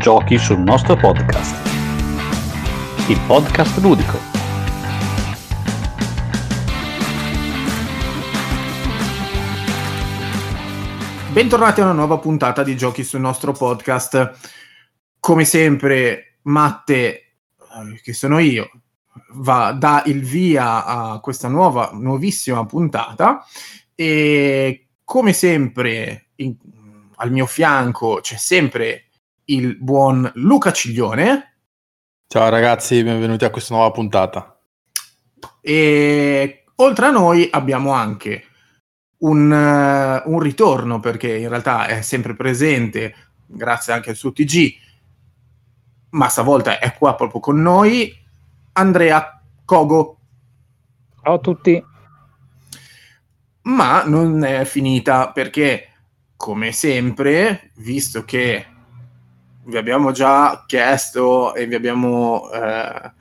Giochi sul nostro podcast. Il podcast ludico. Bentornati a una nuova puntata di Giochi sul nostro podcast. Come sempre, Matte, eh, che sono io, va, dà il via a questa nuova, nuovissima puntata e come sempre in, al mio fianco c'è sempre il buon Luca Ciglione. Ciao ragazzi, benvenuti a questa nuova puntata. E oltre a noi abbiamo anche un, uh, un ritorno perché in realtà è sempre presente grazie anche al suo TG, ma stavolta è qua proprio con noi, Andrea Cogo. Ciao a tutti. Ma non è finita perché, come sempre, visto che vi abbiamo già chiesto e vi abbiamo eh,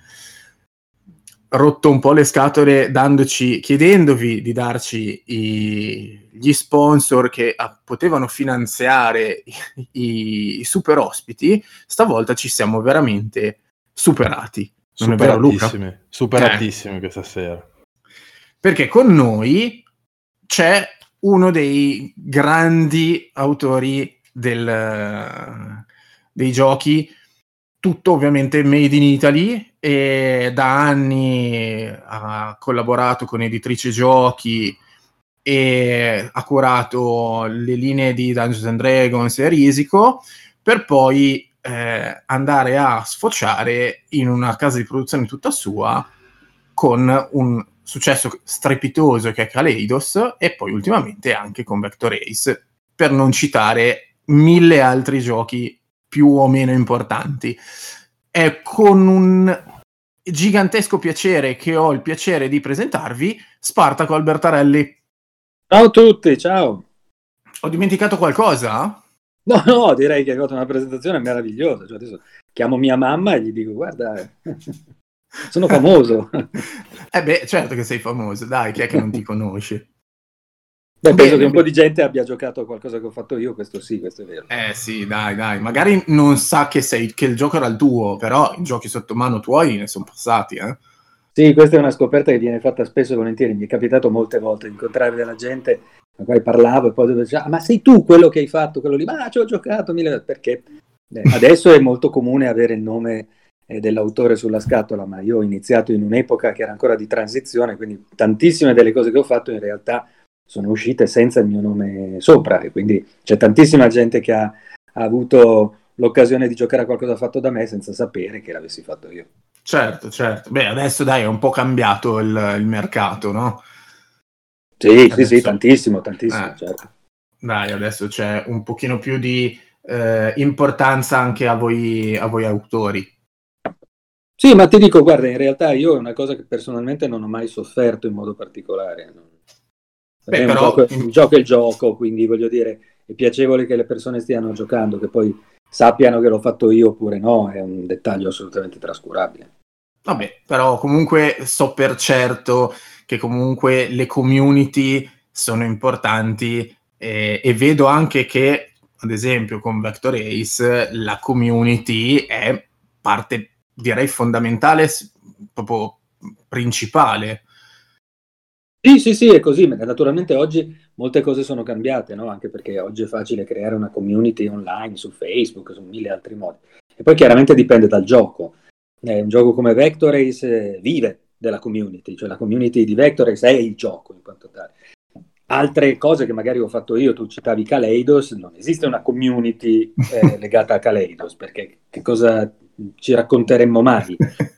rotto un po' le scatole dandoci, chiedendovi di darci i, gli sponsor che a, ah, potevano finanziare i, i, super ospiti, stavolta ci siamo veramente superati. Non è vero Luca? Superatissimi eh. questa sera. Perché con noi c'è uno dei grandi autori del, dei giochi, tutto ovviamente made in Italy e da anni ha collaborato con editrice giochi e ha curato le linee di Dungeons and Dragons e Risico per poi eh, andare a sfociare in una casa di produzione tutta sua con un successo strepitoso che è Kaleidos e poi ultimamente anche con Vector Ace per non citare mille altri giochi più o meno importanti. È con un gigantesco piacere che ho il piacere di presentarvi Spartaco Albertarelli. Ciao a tutti, ciao. Ho dimenticato qualcosa? No, no, direi che hai fatto una presentazione meravigliosa. Cioè adesso chiamo mia mamma e gli dico, guarda, sono famoso. eh beh, certo che sei famoso, dai, chi è che non ti conosce? Beh, penso che un po' di gente abbia giocato a qualcosa che ho fatto io, questo sì, questo è vero. Eh sì, dai, dai, magari non sa che, sei, che il gioco era il tuo, però i giochi sotto mano tuoi ne sono passati, eh? Sì, questa è una scoperta che viene fatta spesso e volentieri, mi è capitato molte volte di incontrare della gente con cui parlavo e poi dicevo, ah, ma sei tu quello che hai fatto, quello lì, ma ci ho giocato mille perché? Eh, adesso è molto comune avere il nome eh, dell'autore sulla scatola, ma io ho iniziato in un'epoca che era ancora di transizione, quindi tantissime delle cose che ho fatto in realtà sono uscite senza il mio nome sopra e quindi c'è tantissima gente che ha, ha avuto l'occasione di giocare a qualcosa fatto da me senza sapere che l'avessi fatto io. Certo, certo. Beh, adesso dai, è un po' cambiato il, il mercato, no? Sì, adesso... sì, sì, tantissimo, tantissimo, eh. certo. Dai, adesso c'è un pochino più di eh, importanza anche a voi, a voi autori. Sì, ma ti dico, guarda, in realtà io è una cosa che personalmente non ho mai sofferto in modo particolare. Non Beh, però... il gioco è il gioco, quindi voglio dire, è piacevole che le persone stiano giocando, che poi sappiano che l'ho fatto io oppure no, è un dettaglio assolutamente trascurabile. Vabbè, però comunque so per certo che comunque le community sono importanti eh, e vedo anche che, ad esempio, con Vector Ace la community è parte, direi, fondamentale, proprio principale sì, sì, sì, è così. Naturalmente oggi molte cose sono cambiate, no? Anche perché oggi è facile creare una community online su Facebook, su mille altri modi. E poi chiaramente dipende dal gioco. Eh, un gioco come Vector Race eh, vive della community, cioè la community di Vector Race è il gioco in quanto tale. Altre cose che magari ho fatto io, tu citavi Kaleidos, non esiste una community eh, legata a Kaleidos, perché che cosa ci racconteremmo mai?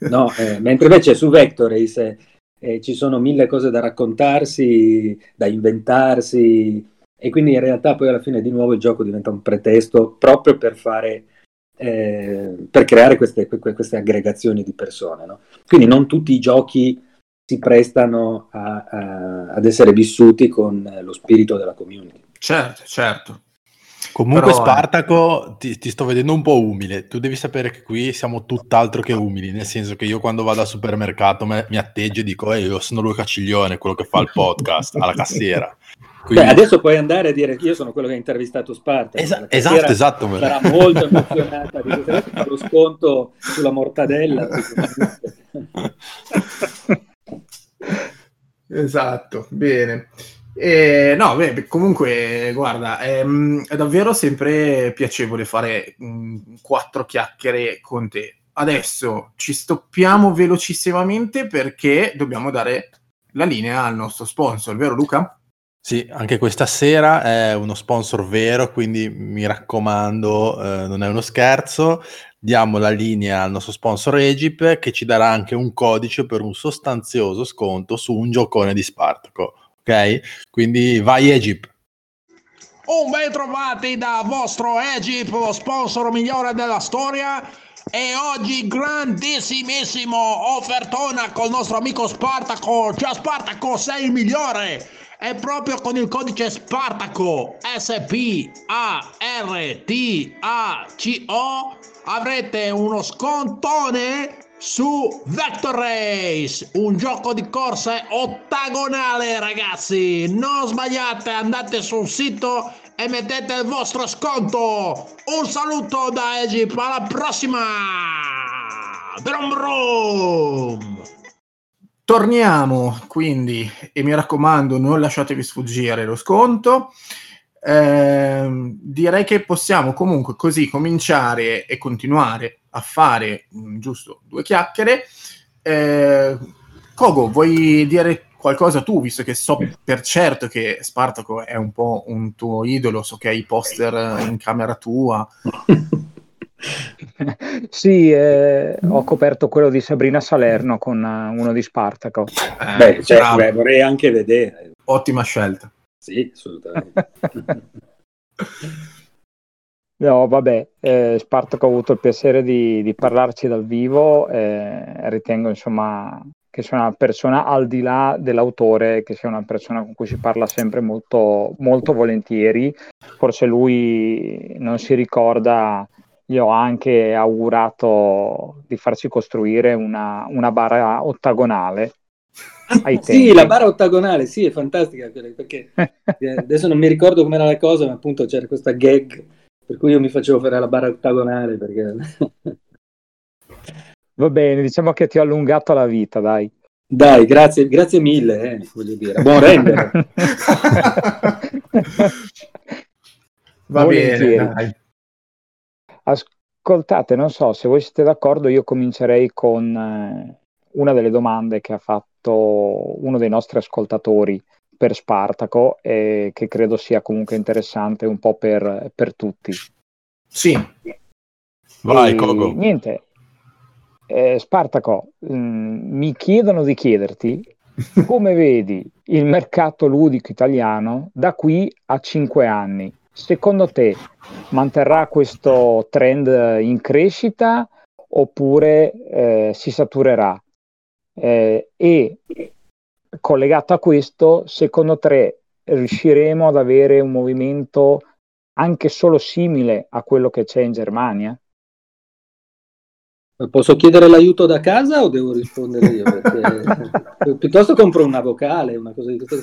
No? Eh, mentre invece su Vector Race eh, ci sono mille cose da raccontarsi, da inventarsi e quindi in realtà poi alla fine di nuovo il gioco diventa un pretesto proprio per fare eh, per creare queste, queste, aggregazioni di persone. No? Quindi non tutti i giochi si prestano a, a, ad essere vissuti con lo spirito della community. Certo, certo. Comunque Però, eh. Spartaco ti, ti sto vedendo un po' umile, tu devi sapere che qui siamo tutt'altro che umili, nel senso che io quando vado al supermercato me- mi atteggio e dico ehi io sono Luca Ciglione, quello che fa il podcast alla cassiera. Quindi- Beh, adesso puoi andare a dire io sono quello che ha intervistato Sparta. Esa- esatto, esatto. Sarà molto emozionata di fa lo sconto sulla mortadella. Esatto, bene. Eh, no, beh, comunque, guarda, ehm, è davvero sempre piacevole fare mh, quattro chiacchiere con te. Adesso ci stoppiamo velocissimamente perché dobbiamo dare la linea al nostro sponsor, vero Luca? Sì, anche questa sera è uno sponsor vero, quindi mi raccomando, eh, non è uno scherzo. Diamo la linea al nostro sponsor Egip che ci darà anche un codice per un sostanzioso sconto su un giocone di Spartaco. Ok? Quindi vai Egip. Un ben trovati da vostro Egip, lo sponsor migliore della storia. E oggi grandissimissimo offertona col nostro amico Spartaco. Cioè Spartaco sei il migliore. E proprio con il codice Spartaco S-P-A-R-T-A-C-O avrete uno scontone su Vector Race, un gioco di corse ottagonale ragazzi. Non sbagliate, andate sul sito e mettete il vostro sconto. Un saluto da Egip, alla prossima! Brum brum! Torniamo quindi, e mi raccomando, non lasciatevi sfuggire lo sconto. Ehm, direi che possiamo comunque così cominciare e continuare a fare mh, giusto due chiacchiere. Eh, Kogo, vuoi dire qualcosa tu, visto che so per certo che Spartaco è un po' un tuo idolo, so che hai i poster in camera tua. sì, eh, ho coperto quello di Sabrina Salerno con eh, uno di Spartaco. Eh, Beh, cioè, bravo, beh, vorrei anche vedere. ottima scelta. Sì, assolutamente. No, vabbè, eh, Spartaco ha avuto il piacere di, di parlarci dal vivo, eh, ritengo insomma che sia una persona al di là dell'autore, che sia una persona con cui si parla sempre molto, molto volentieri. Forse lui non si ricorda, gli ho anche augurato di farci costruire una, una bara ottagonale. ai sì, la bara ottagonale, sì, è fantastica perché adesso non mi ricordo com'era la cosa, ma appunto c'era questa gag per cui io mi facevo fare la bara ottagonale perché... Va bene, diciamo che ti ho allungato la vita, dai. Dai, grazie, grazie mille, eh, voglio dire. Buon rendere. Va Volentieri. bene, dai. Ascoltate, non so se voi siete d'accordo, io comincerei con eh, una delle domande che ha fatto uno dei nostri ascoltatori per Spartaco e che credo sia comunque interessante un po' per, per tutti. Sì, Vai, E Kogo. Niente, Eh, Spartaco, mm, mi chiedono di chiederti come vedi il mercato ludico italiano da qui a cinque anni. Secondo te manterrà questo trend in crescita oppure eh, si saturerà? Eh, e collegato a questo, secondo te riusciremo ad avere un movimento anche solo simile a quello che c'è in Germania? Posso chiedere l'aiuto da casa o devo rispondere io? Perché piuttosto compro una vocale, una cosa di tipo.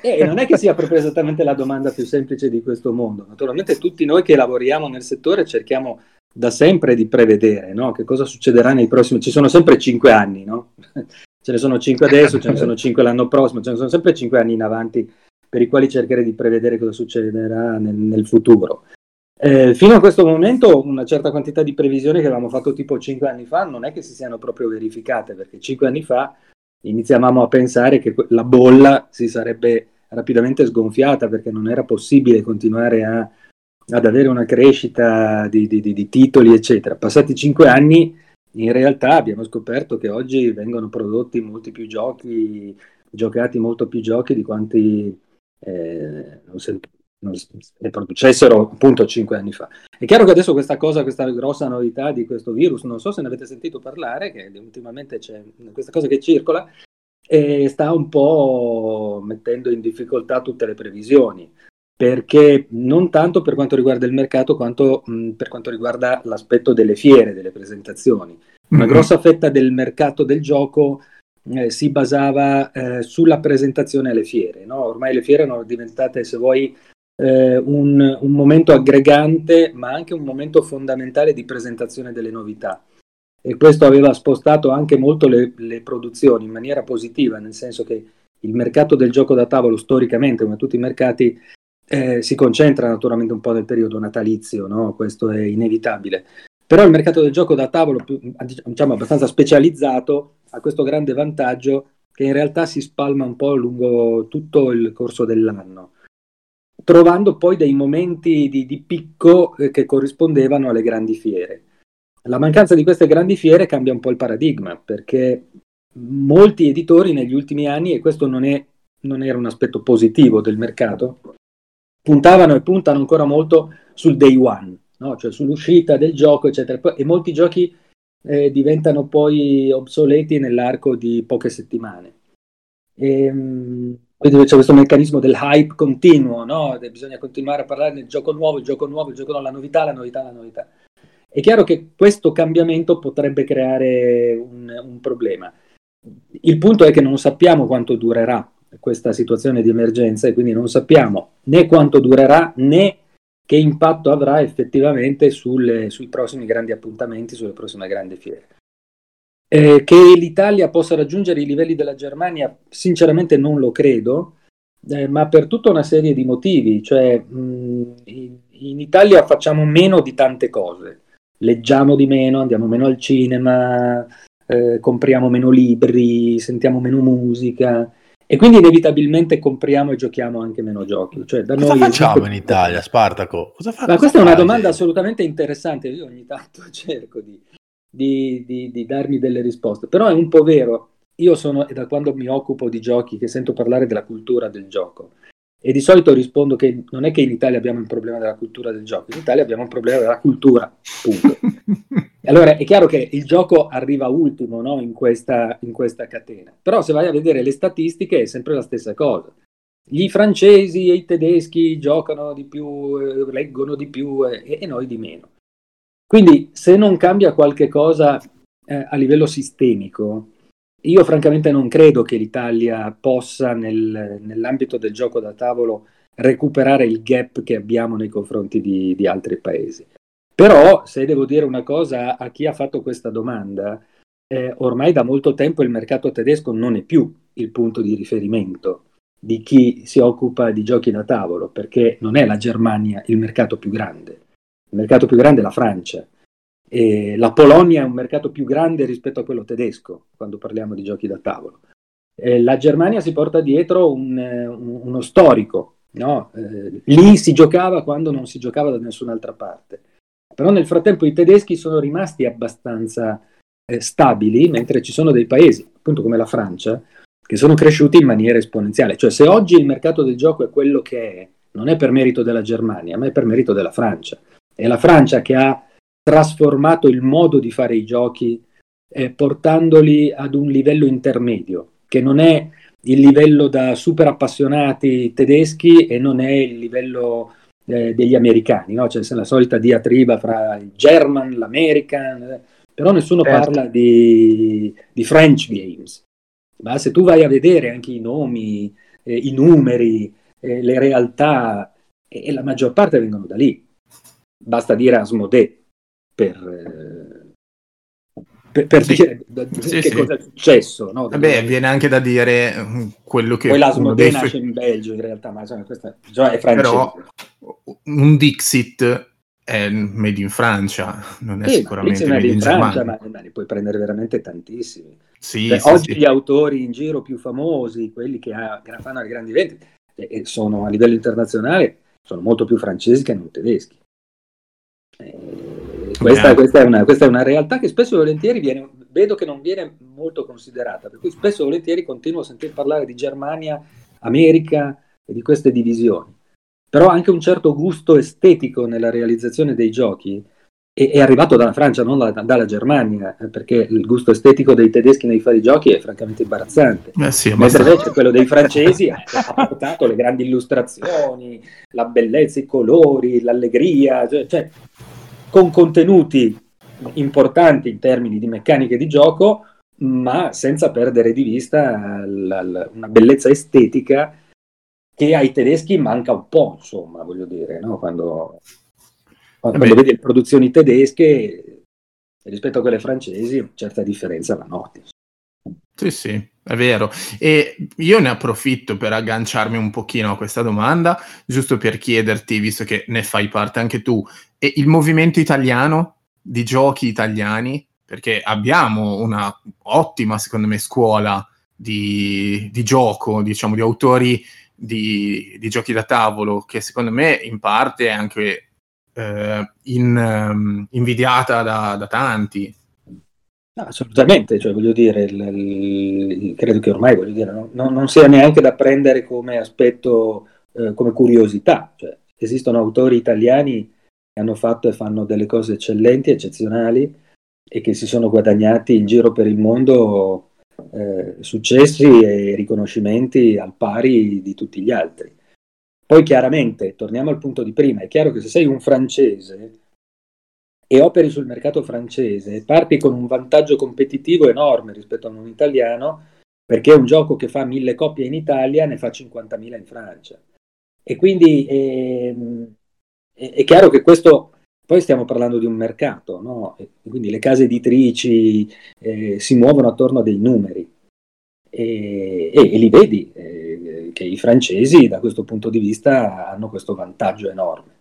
E non è che sia proprio esattamente la domanda più semplice di questo mondo. Naturalmente tutti noi che lavoriamo nel settore cerchiamo da sempre di prevedere no? che cosa succederà nei prossimi... Ci sono sempre cinque anni, no? Ce ne sono cinque adesso, ce ne sono cinque l'anno prossimo, ce ne sono sempre cinque anni in avanti per i quali cercherei di prevedere cosa succederà nel, nel futuro. Eh, fino a questo momento una certa quantità di previsioni che avevamo fatto tipo 5 anni fa non è che si siano proprio verificate, perché 5 anni fa iniziavamo a pensare che la bolla si sarebbe rapidamente sgonfiata perché non era possibile continuare a, ad avere una crescita di, di- di- di titoli, eccetera. Passati 5 anni, in realtà abbiamo scoperto che oggi vengono prodotti molti più giochi, giocati molto più giochi di quanti eh, non se- non se ne producessero appunto cinque anni fa. È chiaro che adesso questa cosa, questa grossa novità di questo virus, non so se ne avete sentito parlare, che ultimamente c'è questa cosa che circola e sta un po' mettendo in difficoltà tutte le previsioni. Perché non tanto per quanto riguarda il mercato quanto mh, per quanto riguarda l'aspetto delle fiere, delle presentazioni. Una Mhm. grossa fetta del mercato del gioco eh, si basava eh, sulla presentazione alle fiere. no? Ormai le fiere erano diventate, se vuoi, eh, un, un momento aggregante, ma anche un momento fondamentale di presentazione delle novità. E questo aveva spostato anche molto le, le produzioni in maniera positiva, nel senso che il mercato del gioco da tavolo storicamente, come tutti i mercati, eh, si concentra naturalmente un po' nel periodo natalizio, no? questo è inevitabile. Però il mercato del gioco da tavolo, diciamo abbastanza specializzato, ha questo grande vantaggio che in realtà si spalma un po' lungo tutto il corso dell'anno, trovando poi dei momenti di, di picco che corrispondevano alle grandi fiere. La mancanza di queste grandi fiere cambia un po' il paradigma, perché molti editori negli ultimi anni, e questo non, è, non era un aspetto positivo del mercato, puntavano e puntano ancora molto sul day one, no? cioè sull'uscita del gioco, eccetera. E molti giochi eh, diventano poi obsoleti nell'arco di poche settimane. E, mh, quindi c'è questo meccanismo del hype continuo, no? Bisogna continuare a parlare del gioco nuovo, il gioco nuovo, il gioco nuovo, la novità, la novità, la novità. È chiaro che questo cambiamento potrebbe creare un, un problema. Il punto è che non sappiamo quanto durerà questa situazione di emergenza e quindi non sappiamo né quanto durerà né che impatto avrà effettivamente sulle- sui prossimi grandi appuntamenti, sulle prossime grandi fiere. Eh, che l'Italia possa raggiungere i livelli della Germania, sinceramente non lo credo, eh, ma per tutta una serie di motivi. Cioè, mh, in, in Italia facciamo meno di tante cose, leggiamo di meno, andiamo meno al cinema, eh, compriamo meno libri, sentiamo meno musica e quindi inevitabilmente compriamo e giochiamo anche meno giochi. Cioè, da Cosa noi facciamo esiste- in Italia, Spartaco? Cosa fa- ma cosa questa è una domanda assolutamente interessante. Io ogni tanto cerco di, di- di- di darmi delle risposte, però è un po' vero. Io sono, da quando mi occupo di giochi, che sento parlare della cultura del gioco. E di solito rispondo che non è che in Italia abbiamo un problema della cultura del gioco, in Italia abbiamo un problema della cultura, punto. Allora è chiaro che il gioco arriva ultimo no, in, questa, in questa catena, però se vai a vedere le statistiche è sempre la stessa cosa. Gli francesi e i tedeschi giocano di più, eh, leggono di più eh, e noi di meno. Quindi se non cambia qualche cosa eh, a livello sistemico, io francamente non credo che l'Italia possa nel- nell'ambito del gioco da tavolo recuperare il gap che abbiamo nei confronti di, di altri paesi. Però, se devo dire una cosa a chi ha fatto questa domanda, eh, ormai da molto tempo il mercato tedesco non è più il punto di riferimento di chi si occupa di giochi da tavolo, perché non è la Germania il mercato più grande, il mercato più grande è la Francia. E la Polonia è un mercato più grande rispetto a quello tedesco quando parliamo di giochi da tavolo. Eh, la Germania si porta dietro un, un- uno storico, no? Eh, lì si giocava quando non si giocava da nessun'altra parte. Però nel frattempo i tedeschi sono rimasti abbastanza eh, stabili, mentre ci sono dei paesi, appunto come la Francia, che sono cresciuti in maniera esponenziale. Cioè se oggi il mercato del gioco è quello che è, non è per merito della Germania, ma è per merito della Francia. È la Francia che ha trasformato il modo di fare i giochi eh, portandoli ad un livello intermedio, che non è il livello da super appassionati tedeschi e non è il livello eh, degli americani, no? C'è la solita diatriba fra il German, l'American, eh, però nessuno Certo. parla di, di French games. Ma se tu vai a vedere anche i nomi, eh, i numeri, eh, le realtà, e, e la maggior parte vengono da lì. Basta dire Asmodee per, eh, per, per Sì. dire da- Sì, che sì. cosa è successo. No? Vabbè, viene anche da dire mm, quello che Poi uno l'Asmodee dei nasce in Belgio in realtà, ma insomma, questa già è francese. Però un Dixit è made in Francia, non è Sì, sicuramente è made in in Francia, ma, ma ne puoi prendere veramente tantissimi. Sì, Cioè, sì, oggi gli autori in giro più famosi, quelli che, ha- che fanno le grandi vendite, e, e sono a livello internazionale, sono molto più francesi che non tedeschi. Eh, questa, questa è una, questa è una realtà che spesso e volentieri viene, vedo che non viene molto considerata, per cui spesso e volentieri continuo a sentir parlare di Germania, America e di queste divisioni. Però anche un certo gusto estetico nella realizzazione dei giochi e è arrivato dalla Francia, non da, dalla Germania, eh, perché il gusto estetico dei tedeschi nei fari giochi è francamente imbarazzante. Eh sì, Mentre invece quello dei francesi ha, ha, portato le grandi illustrazioni, la bellezza, i colori, l'allegria, cioè, cioè, con contenuti importanti in termini di meccaniche di gioco, ma senza perdere di vista la, la, una bellezza estetica che ai tedeschi manca un po', insomma, voglio dire, no? quando quando Beh. vedi le produzioni tedesche rispetto a quelle francesi, una certa differenza la noti. Sì, sì, è vero. E io ne approfitto per agganciarmi un pochino a questa domanda, giusto per chiederti, visto che ne fai parte anche tu, e il movimento italiano di giochi italiani, perché abbiamo una ottima, secondo me, scuola di, di gioco, diciamo, di autori di, di, giochi da tavolo, che secondo me in parte è anche eh, in, um, invidiata da, da tanti. No, assolutamente, cioè, voglio dire, il, il, credo che ormai dire, no, no, non sia neanche da prendere come aspetto, eh, come curiosità. Cioè, esistono autori italiani hanno fatto e fanno delle cose eccellenti, eccezionali e che si sono guadagnati in giro per il mondo eh, successi e riconoscimenti al pari di tutti gli altri. Poi chiaramente, torniamo al punto di prima, è chiaro che se sei un francese e operi sul mercato francese, parti con un vantaggio competitivo enorme rispetto a un italiano, perché un gioco che fa mille copie in Italia ne fa 50.000 in Francia. E quindi è, è, è chiaro che questo, poi stiamo parlando di un mercato, no? quindi le case editrici eh, si muovono attorno a dei numeri e, e, e li vedi. Eh, che i francesi da questo punto di vista hanno questo vantaggio enorme.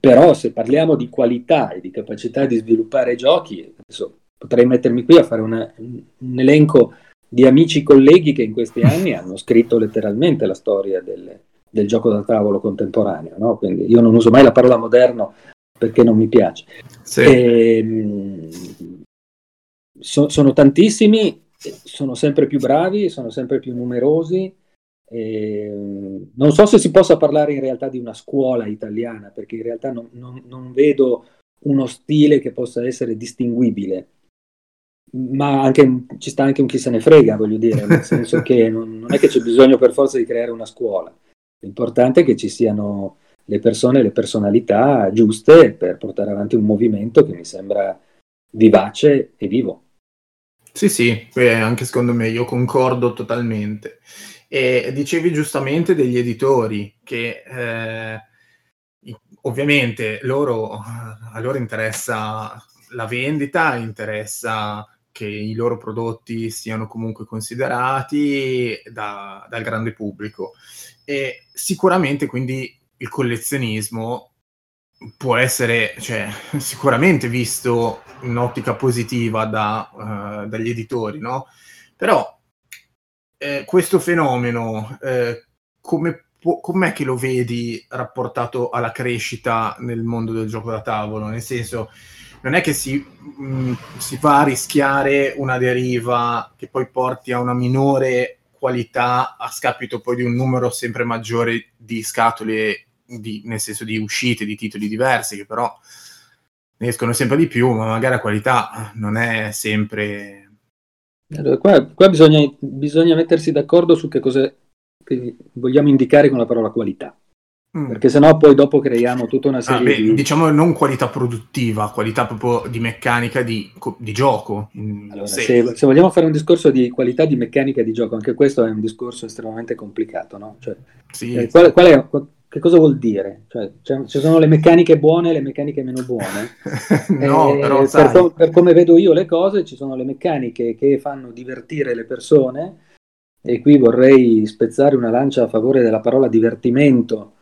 Però se parliamo di qualità e di capacità di sviluppare giochi, adesso potrei mettermi qui a fare una, un elenco di amici colleghi che in questi anni hanno scritto letteralmente la storia del, del gioco da tavolo contemporaneo. No? Quindi io non uso mai la parola moderno perché non mi piace. Sì. E, ehm, so, sono tantissimi, sono sempre più bravi, sono sempre più numerosi eh, non so se si possa parlare in realtà di una scuola italiana, perché in realtà non, non, non vedo uno stile che possa essere distinguibile, ma anche, ci sta anche un chi se ne frega, voglio dire, nel senso che non, non è che c'è bisogno per forza di creare una scuola, l'importante è che ci siano le persone, le personalità giuste per portare avanti un movimento che mi sembra vivace e vivo. Sì, sì, anche secondo me io concordo totalmente. E dicevi giustamente degli editori che eh, ovviamente loro, a loro interessa la vendita, interessa che i loro prodotti siano comunque considerati da, dal grande pubblico. E sicuramente quindi il collezionismo può essere cioè, sicuramente visto in un'ottica positiva da, uh, dagli editori, no? Però eh, questo fenomeno, eh, come com'è che lo vedi rapportato alla crescita nel mondo del gioco da tavolo? Nel senso, non è che si, mh, mm, si va a rischiare una deriva che poi porti a una minore qualità a scapito poi di un numero sempre maggiore di scatole, di, nel senso di uscite di titoli diversi, che però ne escono sempre di più, ma magari la qualità non è sempre allora, qua, qua bisogna, bisogna, mettersi d'accordo su che cosa vogliamo indicare con la parola qualità. Mm. Perché sennò poi dopo creiamo tutta una serie ah, beh, di... Diciamo non qualità produttiva, qualità proprio di meccanica di, di gioco. Allora, se, se, vogliamo fare un discorso di qualità di meccanica di gioco, anche questo è un discorso estremamente complicato, no? Cioè, sì. eh, qual, qual è, che cosa vuol dire? Cioè, ci sono le meccaniche buone e le meccaniche meno buone. no, eh, però, per, com- per, come vedo io le cose, ci sono le meccaniche che fanno divertire le persone, e qui vorrei spezzare una lancia a favore della parola divertimento,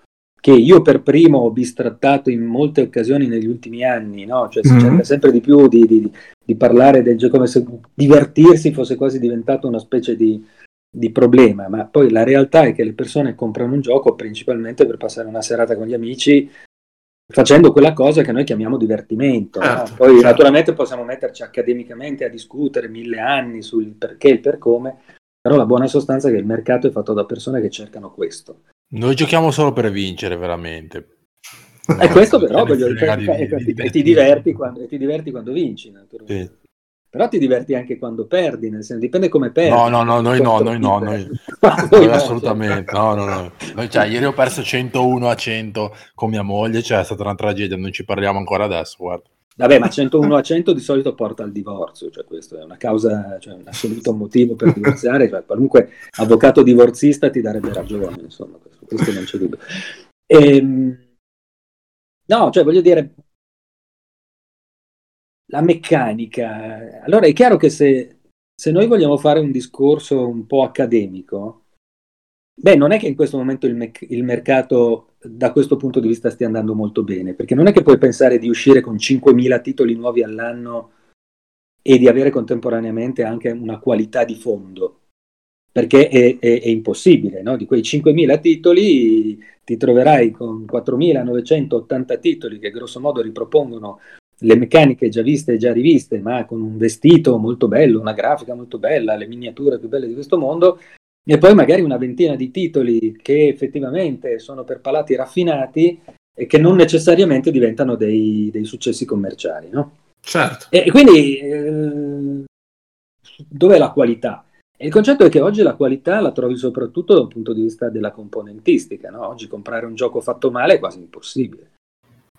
che io per primo ho bistrattato in molte occasioni negli ultimi anni, no? cioè si mm-hmm. cerca sempre di più di, di, di parlare del gioco come se divertirsi fosse quasi diventato una specie di di problema, ma poi la realtà è che le persone comprano un gioco principalmente per passare una serata con gli amici facendo quella cosa che noi chiamiamo divertimento. Certo, no? Poi certo. naturalmente possiamo metterci accademicamente a discutere mille anni sul perché e il per come, però la buona sostanza è che il mercato è fatto da persone che cercano questo. Noi giochiamo solo per vincere, veramente. E questo però voglio dire, di- e- di e ti divertirmi. diverti quando, e ti diverti quando vinci, naturalmente. Sì. Però ti diverti anche quando perdi, nel senso, dipende come perdi. No, no, no, noi no, noi no, noi, noi assolutamente, no, no, no. Noi, cioè, ieri ho perso 101 a 100 con mia moglie, cioè è stata una tragedia, non ci parliamo ancora adesso, guarda. Vabbè, ma 101 a 100 di solito porta al divorzio, cioè questo è una causa, cioè un assoluto motivo per divorziare, cioè qualunque avvocato divorzista ti darebbe ragione, insomma, questo, questo non c'è dubbio. Ehm, no, cioè voglio dire, la meccanica, allora è chiaro che se, se noi vogliamo fare un discorso un po' accademico, Beh, non è che in questo momento il, mec- il mercato da questo punto di vista stia andando molto bene, perché non è che puoi pensare di uscire con 5.000 titoli nuovi all'anno e di avere contemporaneamente anche una qualità di fondo, perché è, è- è impossibile, no? Di quei 5.000 titoli ti troverai con 4.980 titoli che grosso modo ripropongono le meccaniche già viste e già riviste, ma con un vestito molto bello, una grafica molto bella, le miniature più belle di questo mondo, e poi magari una ventina di titoli che effettivamente sono per palati raffinati e che non necessariamente diventano dei, dei successi commerciali, no? Certo. E, e quindi eh, dov'è la qualità? E il concetto è che oggi la qualità la trovi soprattutto dal punto di vista della componentistica, no? Oggi comprare un gioco fatto male è quasi impossibile.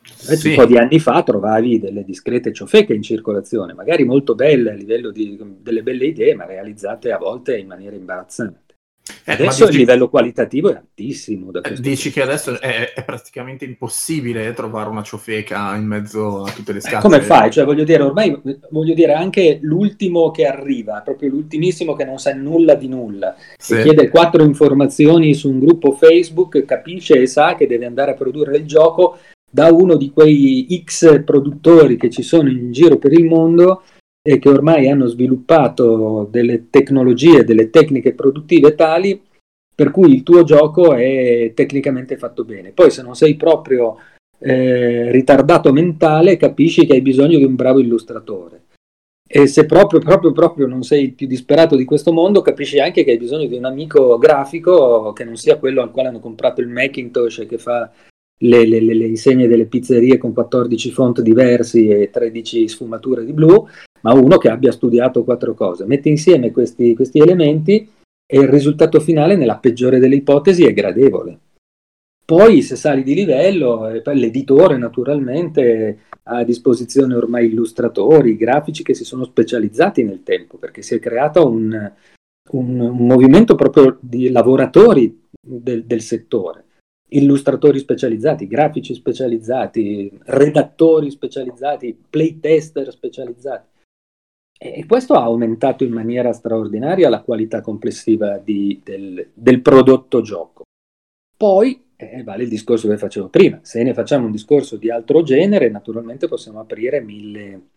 Sì. Un po' di anni fa trovavi delle discrete ciofeche in circolazione, magari molto belle a livello di delle belle idee, ma realizzate a volte in maniera imbarazzante. Eh, Adesso ma il dici- livello qualitativo è altissimo. Eh, Dici punto che adesso è, è praticamente impossibile trovare una ciofeca in mezzo a tutte le Eh, scatole. Come fai? Cioè, voglio dire, ormai voglio dire anche l'ultimo che arriva, proprio l'ultimissimo che non sa nulla di nulla, Sì. e chiede quattro informazioni su un gruppo Facebook, capisce e sa che deve andare a produrre il gioco da uno di quei X produttori che ci sono in giro per il mondo e che ormai hanno sviluppato delle tecnologie, delle tecniche produttive tali per cui il tuo gioco è tecnicamente fatto bene. Poi se non sei proprio eh, ritardato mentale, capisci che hai bisogno di un bravo illustratore. E se proprio, proprio, proprio non sei il più disperato di questo mondo, capisci anche che hai bisogno di un amico grafico che non sia quello al quale hanno comprato il Macintosh e che fa le, le- le- le insegne delle pizzerie con 14 font diversi e 13 sfumature di blu, ma uno che abbia studiato quattro cose. Metti insieme questi, questi elementi e il risultato finale, nella peggiore delle ipotesi, è gradevole. Poi, se sali di livello, eh, l'editore naturalmente ha a disposizione ormai illustratori, grafici che si sono specializzati nel tempo, perché si è creato un, un- un movimento proprio di lavoratori del, del settore, illustratori specializzati, grafici specializzati, redattori specializzati, playtester specializzati. E questo ha aumentato in maniera straordinaria la qualità complessiva di- del, del prodotto gioco. Poi eh, vale il discorso che facevo prima, se ne facciamo un discorso di altro genere, naturalmente possiamo aprire mille,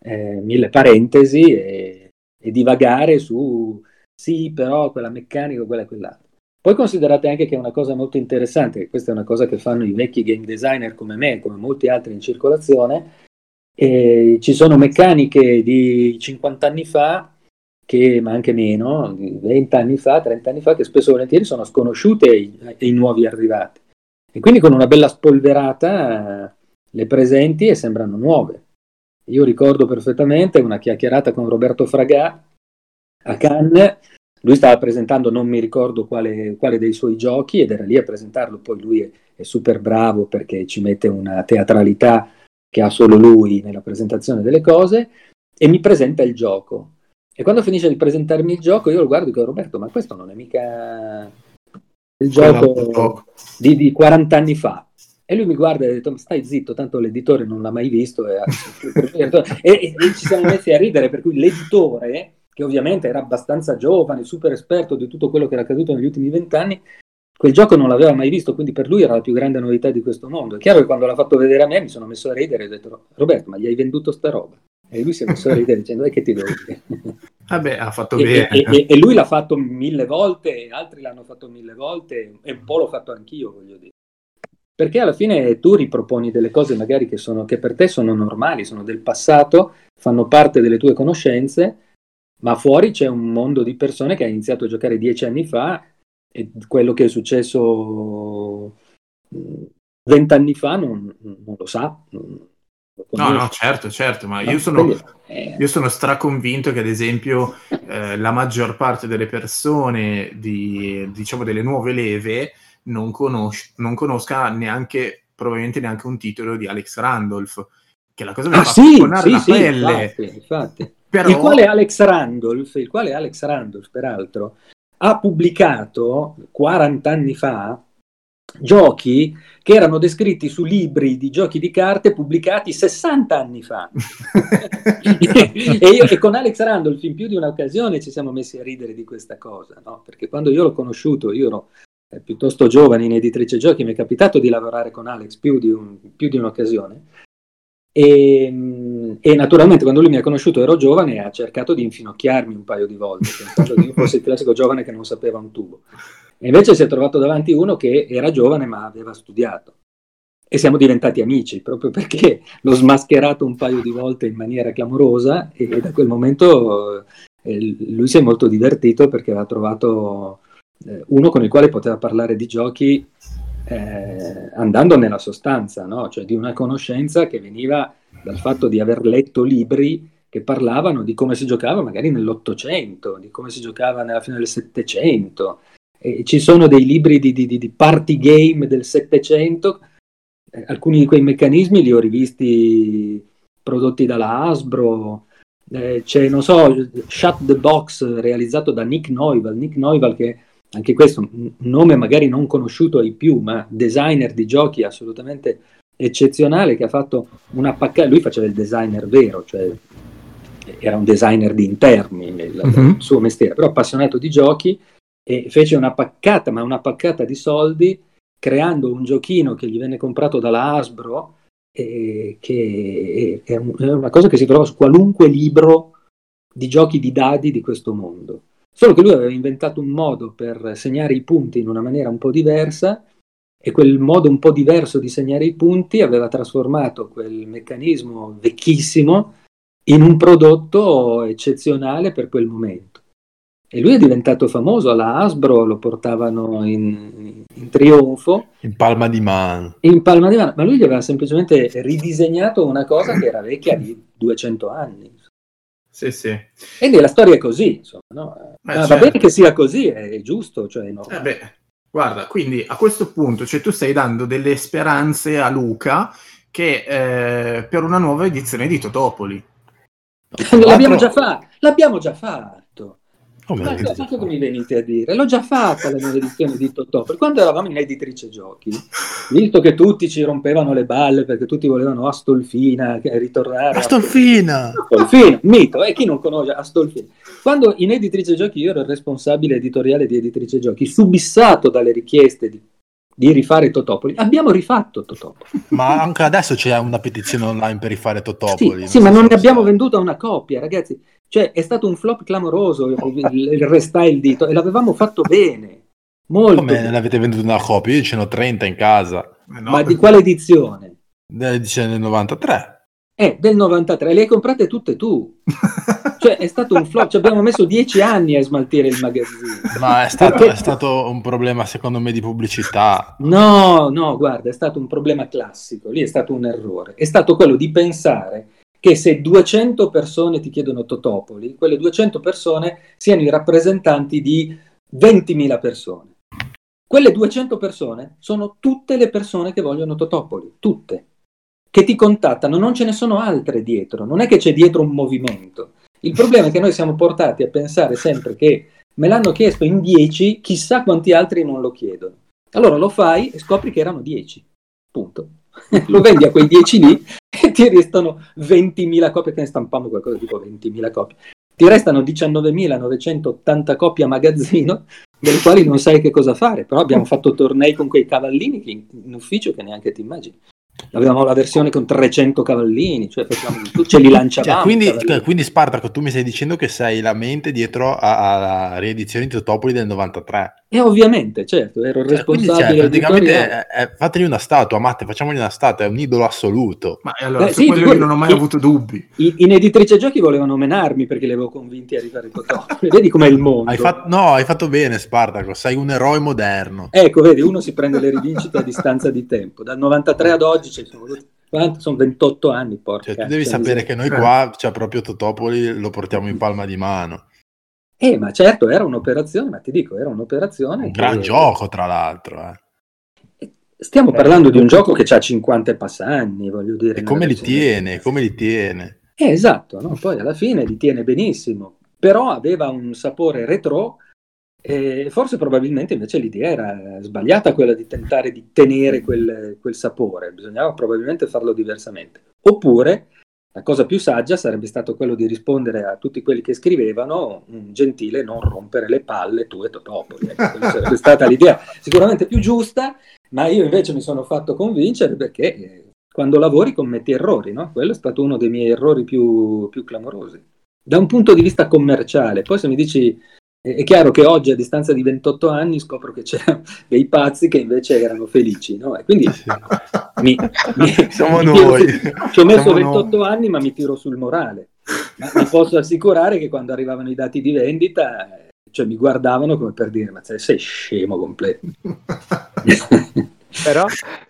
eh, mille parentesi e, e divagare su sì, però quella meccanica, quella e quell'altra. Poi considerate anche che è una cosa molto interessante, questa è una cosa che fanno i vecchi game designer come me, come molti altri in circolazione, e ci sono meccaniche di 50 anni fa, che, ma anche meno, di 20 anni fa, 30 anni fa, che spesso e volentieri sono sconosciute ai, ai nuovi arrivati. E quindi con una bella spolverata le presenti e sembrano nuove. Io ricordo perfettamente una chiacchierata con Roberto Fragà a Cannes. Lui stava presentando, non mi ricordo quale, quale dei suoi giochi, ed era lì a presentarlo. Poi lui è, è super bravo perché ci mette una teatralità che ha solo lui nella presentazione delle cose, e mi presenta il gioco. E quando finisce di presentarmi il gioco, io lo guardo e dico: Roberto, ma questo non è mica il gioco di, di 40 anni fa. E lui mi guarda e ha detto: Stai zitto, tanto l'editore non l'ha mai visto. E, e- e ci siamo messi a ridere. Per cui l'editore, che ovviamente era abbastanza giovane, super esperto di tutto quello che era accaduto negli ultimi vent'anni, quel gioco non l'aveva mai visto, quindi per lui era la più grande novità di questo mondo. È chiaro che quando l'ha fatto vedere a me mi sono messo a ridere e ho detto: Roberto, ma gli hai venduto sta roba? E lui si è messo a ridere dicendo: E che ti devo dire? Vabbè, ha fatto E, bene. e- e- e lui l'ha fatto mille volte, altri l'hanno fatto mille volte, e un po' l'ho fatto anch'io, voglio dire. Perché alla fine tu riproponi delle cose magari che, sono, che per te sono normali, sono del passato, fanno parte delle tue conoscenze, ma fuori c'è un mondo di persone che ha iniziato a giocare dieci anni fa e quello che è successo mh, vent'anni fa non, non lo sa. Non lo No, conosce. no, certo, certo, ma No, io sono, quindi, eh, io sono straconvinto che ad esempio eh, la maggior parte delle persone di, diciamo, delle nuove leve non, conosc- non conosca neanche, probabilmente neanche un titolo di Alex Randolph, che la cosa mi Ah fa sì, sì, la sì, pelle. infatti, infatti. Però, Il quale Alex Randolph, il quale Alex Randolph, peraltro, ha pubblicato 40 anni fa giochi che erano descritti su libri di giochi di carte pubblicati 60 anni fa. e io e con Alex Randolph in più di un'occasione ci siamo messi a ridere di questa cosa, no? perché quando io l'ho conosciuto, io ero eh, piuttosto giovane in editrice giochi, mi è capitato di lavorare con Alex più di, un- più di un'occasione. E, mh, e naturalmente quando lui mi ha conosciuto ero giovane e ha cercato di infinocchiarmi un paio di volte, pensando che io fossi il classico giovane che non sapeva un tubo. E invece si è trovato davanti uno che era giovane ma aveva studiato. E siamo diventati amici proprio perché l'ho smascherato un paio di volte in maniera clamorosa e da quel momento eh, lui si è molto divertito perché aveva trovato eh, uno con il quale poteva parlare di giochi eh, andando nella sostanza, no? cioè di una conoscenza che veniva dal fatto di aver letto libri che parlavano di come si giocava magari nell'Ottocento, di come si giocava nella fine del Settecento. Ci sono dei libri di, di- di- di party game del Settecento, eh, alcuni di quei meccanismi li ho rivisti prodotti dalla Hasbro, eh, c'è, non so, Shut the Box realizzato da Nick Neuval, Nick Neuval che anche questo un nome magari non conosciuto ai più, ma designer di giochi assolutamente eccezionale che ha fatto una paccata, lui faceva il designer vero, cioè era un designer di interni, il, Mhm. il suo mestiere, però appassionato di giochi e fece una paccata, ma una paccata di soldi creando un giochino che gli venne comprato dalla Hasbro e che è un- è una cosa che si trova su qualunque libro di giochi di dadi di questo mondo. Solo che lui aveva inventato un modo per segnare i punti in una maniera un po' diversa e quel modo un po' diverso di segnare i punti aveva trasformato quel meccanismo vecchissimo in un prodotto eccezionale per quel momento. E lui è diventato famoso, alla Hasbro lo portavano in, in trionfo, In palma di mano. in palma di mano, ma lui gli aveva semplicemente ridisegnato una cosa che era vecchia di 200 anni. Sì, sì. Quindi la storia è così, insomma, no? Eh, Ma va certo. bene che sia così, è giusto, cioè è. Eh beh, guarda, quindi a questo punto, cioè, tu stai dando delle speranze a Luca che eh, per una nuova edizione di Totopoli. L'abbiamo già fatto, l'abbiamo già fatto. Come Ma cosa mi venite a dire? L'ho già fatta la nuova edizione di Totò. Per quando eravamo in editrice giochi, visto che tutti ci rompevano le balle perché tutti volevano Astolfina che- ritornare Astolfina! Astolfino, mito, e chi non conosce Astolfino? Quando in editrice giochi io ero il responsabile editoriale di editrice giochi, subissato dalle richieste di, di rifare Totopoli, abbiamo rifatto Totopoli. Ma anche adesso c'è una petizione online per rifare Totopoli. Sì, sì, ma non ne abbiamo venduta una coppia, ragazzi. Cioè, è stato un flop clamoroso il, restyle di To- e l'avevamo fatto bene. Molto Come bene. ne avete venduto una copia? Io ce n'ho 30 in casa. Eh, no? Ma di quale edizione? Dell'edizione del 93. Eh, del 93, le hai comprate tutte tu. Cioè, è stato un flop. Ci abbiamo messo dieci anni a smaltire il magazzino. Ma è stato, Perché- è stato un problema secondo me di pubblicità. No, no, guarda, è stato un problema classico. Lì è stato un errore. È stato quello di pensare che se 200 persone ti chiedono Totopoli, quelle 200 persone siano i rappresentanti di 20.000 persone. Quelle 200 persone sono tutte le persone che vogliono Totopoli, tutte, che ti contattano, non ce ne sono altre dietro, non è che c'è dietro un movimento. Il problema è che noi siamo portati a pensare sempre che me l'hanno chiesto in 10, chissà quanti altri non lo chiedono. Allora lo fai e scopri che erano 10. Punto. lo vendi a quei 10 lì e ti restano 20.000 copie, che ne stampamo qualcosa tipo 20.000 copie. Ti restano 19.980 copie a magazzino, delle quali non sai che cosa fare, però abbiamo fatto tornei con quei cavallini in ufficio che neanche ti immagini. Avevamo la versione con 300 cavallini, cioè facciamo tutto, ce li lanciavamo. Cioè, quindi, cavallini. quindi Spartaco, tu mi stai dicendo che sei la mente dietro alla riedizione di Totopoli del 93. E ovviamente, certo, ero il Cioè, quindi cioè, responsabile praticamente editoriale. eh, eh, fategli una statua, Matte, facciamogli una statua, è un idolo assoluto. Ma allora, Beh, su sì, quello non ho mai sì. avuto dubbi. I- In editrice giochi volevano menarmi perché li avevo convinti a rifare Totò. Vedi com'è il mondo. Hai fatto, no, hai fatto bene, Spartaco, sei un eroe moderno. Ecco, vedi, uno si prende le rivincite a distanza di tempo. Dal 93 ad oggi sono, voluti- quanto? sono 28 anni, porca. Cioè, tu devi sapere che noi Eh. qua, cioè proprio Totopoli, lo portiamo in palma di mano. Eh, ma certo, era un'operazione, ma ti dico, era un'operazione. Un che- gran gioco, tra l'altro. eh. Stiamo parlando di un gioco che ha 50 e passa anni, voglio dire. E come li tiene, come li tiene. Eh, esatto, no? poi alla fine li tiene benissimo, però aveva un sapore retro e forse probabilmente invece l'idea era sbagliata quella di tentare di tenere quel, quel sapore, bisognava probabilmente farlo diversamente. Oppure la cosa più saggia sarebbe stato quello di rispondere a tutti quelli che scrivevano un gentile non rompere le palle tu e Totopoli. Ecco, sarebbe stata l'idea sicuramente più giusta, ma io invece mi sono fatto convincere perché eh, quando lavori commetti errori, no? Quello è stato uno dei miei errori più, più clamorosi. Da un punto di vista commerciale, poi se mi dici, è chiaro che oggi a distanza di 28 anni scopro che c'erano dei pazzi che invece erano felici, no? E quindi Sì. mi, mi- Siamo mi noi. ci ho messo Siamo 28 anni, ma mi tiro sul morale. Ma vi posso assicurare che quando arrivavano i dati di vendita, cioè mi guardavano come per dire: Ma sei scemo completo. Però,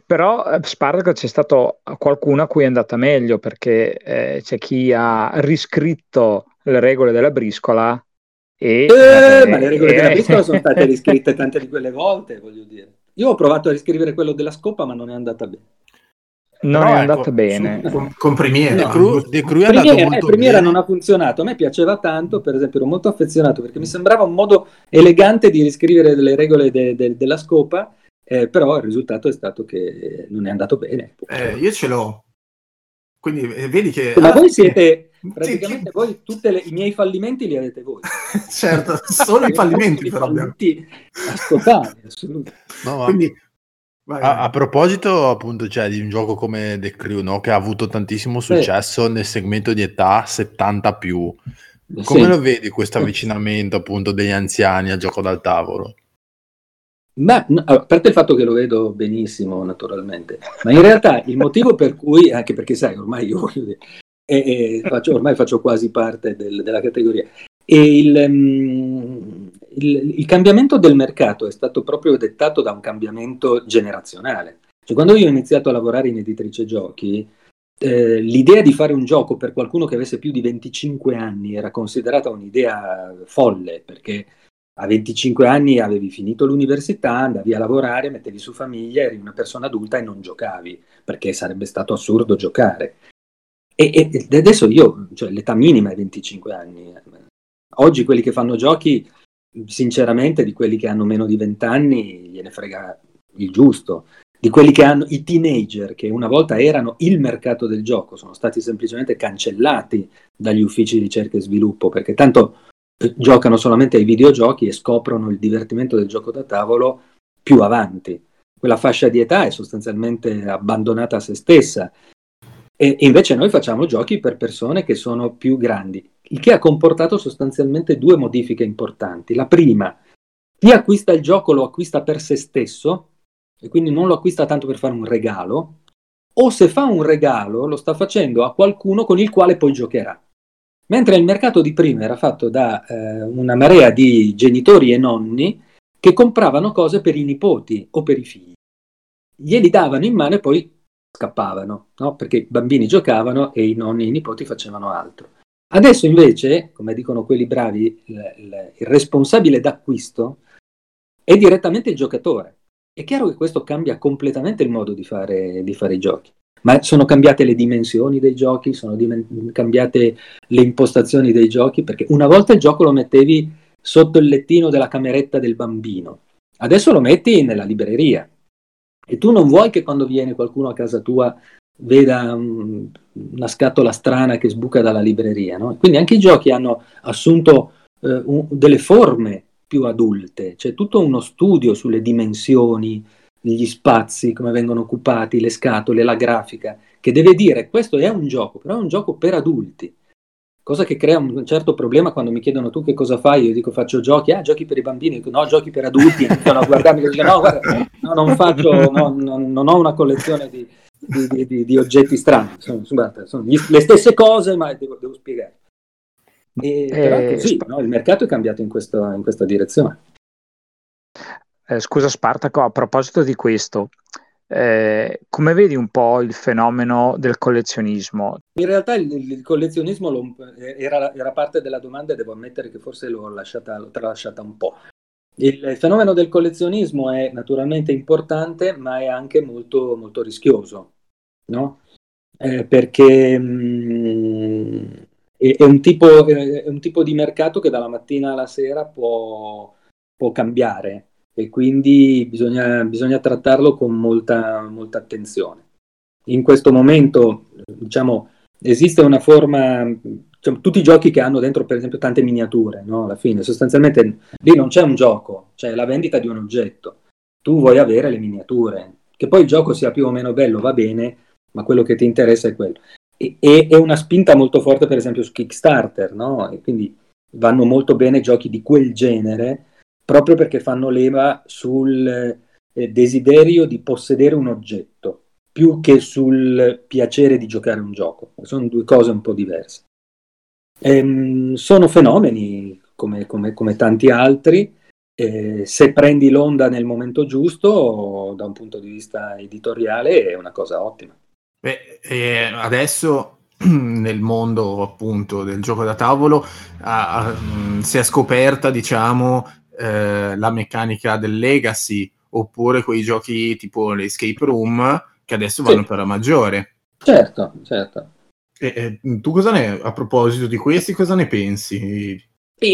però eh, Spartaco c'è stato qualcuno a cui è andata meglio perché eh, c'è chi ha riscritto le regole della briscola e... Eh, eh, ma le regole della eh, piccola sono state riscritte tante di quelle volte, voglio dire. Io ho provato a riscrivere quello della scopa, ma non è andata bene. non Però è ecco, andata bene. Con, con Premiere. De No. Cru, De Cru è andato Premiere, eh, molto Premiere bene. non ha funzionato, a me piaceva tanto, per esempio ero molto affezionato perché mi sembrava un modo elegante di riscrivere delle regole de- de- della scopa, eh, però il risultato è stato che non è andato bene. Eh, io ce l'ho. Quindi eh, vedi che... Ma alla voi fine- siete, praticamente voi, tutti i miei fallimenti li avete voi. certo, solo i fallimenti I però abbiamo. fallimenti ascoltati, assolutamente. No, ma- Quindi, vai, A, vai. a proposito appunto cioè, di un gioco come The Crew no? che ha avuto tantissimo successo nel segmento di età 70 più come Sì. lo vedi questo avvicinamento appunto degli anziani al gioco dal tavolo? Ma no, a parte il fatto che lo vedo benissimo, naturalmente, ma in realtà il motivo per cui, anche perché sai, ormai io voglio dire, eh, eh, faccio, ormai faccio quasi parte del- della categoria, e il, mm, il- il cambiamento del mercato è stato proprio dettato da un cambiamento generazionale. Cioè, quando io ho iniziato a lavorare in editrice giochi, eh, l'idea di fare un gioco per qualcuno che avesse più di 25 anni era considerata un'idea folle, perché a 25 anni avevi finito l'università, andavi a lavorare, mettevi su famiglia, eri una persona adulta e non giocavi, perché sarebbe stato assurdo giocare. E, e- adesso io, cioè l'età minima è 25 anni. Oggi quelli che fanno giochi, sinceramente, di quelli che hanno meno di 20 anni, gliene frega il giusto. Di quelli che hanno i teenager, che una volta erano il mercato del gioco, sono stati semplicemente cancellati dagli uffici di ricerca e sviluppo, perché tanto eh, giocano solamente ai videogiochi e scoprono il divertimento del gioco da tavolo più avanti. Quella fascia di età è sostanzialmente abbandonata a se stessa. E invece noi facciamo giochi per persone che sono più grandi, il che ha comportato sostanzialmente due modifiche importanti. La prima, chi acquista il gioco lo acquista per se stesso e quindi non lo acquista tanto per fare un regalo, o se fa un regalo lo sta facendo a qualcuno con il quale poi giocherà. Mentre il mercato di prima era fatto da eh, una marea di genitori e nonni che compravano cose per i nipoti o per i figli. Glieli davano in mano e poi scappavano, no? perché i bambini giocavano e i nonni e i nipoti facevano altro. Adesso invece, come dicono quelli bravi, il, il- il responsabile d'acquisto è direttamente il giocatore. È chiaro che questo cambia completamente il modo di fare, di fare i giochi, ma sono cambiate le dimensioni dei giochi, sono dimen- cambiate le impostazioni dei giochi, perché una volta il gioco lo mettevi sotto il lettino della cameretta del bambino, adesso lo metti nella libreria e tu non vuoi che quando viene qualcuno a casa tua veda mm, una scatola strana che sbuca dalla libreria, no? Quindi anche i giochi hanno assunto eh, un- delle forme più adulte, c'è tutto uno studio sulle dimensioni, gli spazi, come vengono occupati, le scatole, la grafica, che deve dire questo è un gioco, però è un gioco per adulti. Cosa che crea un certo problema quando mi chiedono tu che cosa fai, io dico faccio giochi, ah giochi per i bambini, dico, no giochi per adulti, iniziano a guardarmi dico no guarda, no, non faccio, no, non, non ho una collezione di, di, di, di oggetti strani, sono, sono gli, le stesse cose ma devo, devo spiegare. E, è così, no? il mercato è cambiato in, questo, in questa direzione. Eh, scusa Spartaco, a proposito di questo, eh, come vedi un po' il fenomeno del collezionismo? In realtà il, il collezionismo lo, era, era, parte della domanda e devo ammettere che forse l'ho, lasciata, l'ho tralasciata un po'. Il, il, fenomeno del collezionismo è naturalmente importante, ma è anche molto, molto rischioso, no? eh, perché mh, mm, è, è, un tipo, è, un tipo, di mercato che dalla mattina alla sera può, può cambiare e quindi bisogna, bisogna trattarlo con molta, molta, attenzione. In questo momento, diciamo, esiste una forma, diciamo, tutti i giochi che hanno dentro per esempio tante miniature, no? alla fine sostanzialmente lì non c'è un gioco, c'è la vendita di un oggetto, tu vuoi avere le miniature, che poi il gioco sia più o meno bello va bene, ma quello che ti interessa è quello. E è una spinta molto forte per esempio su Kickstarter, no? e quindi vanno molto bene giochi di quel genere proprio perché fanno leva sul eh, desiderio di possedere un oggetto più che sul piacere di giocare un gioco. Sono due cose un po' diverse. Ehm, sono fenomeni come, come, come tanti altri. Eh, se prendi l'onda nel momento giusto, da un punto di vista editoriale, è una cosa ottima. Beh, eh, adesso nel mondo appunto del gioco da tavolo ah, ah, si è scoperta, diciamo, eh, la meccanica del legacy oppure quei giochi tipo l'escape room che adesso vanno sì. per la maggiore. Certo, certo. E, e, tu cosa ne a proposito di questi, cosa ne pensi?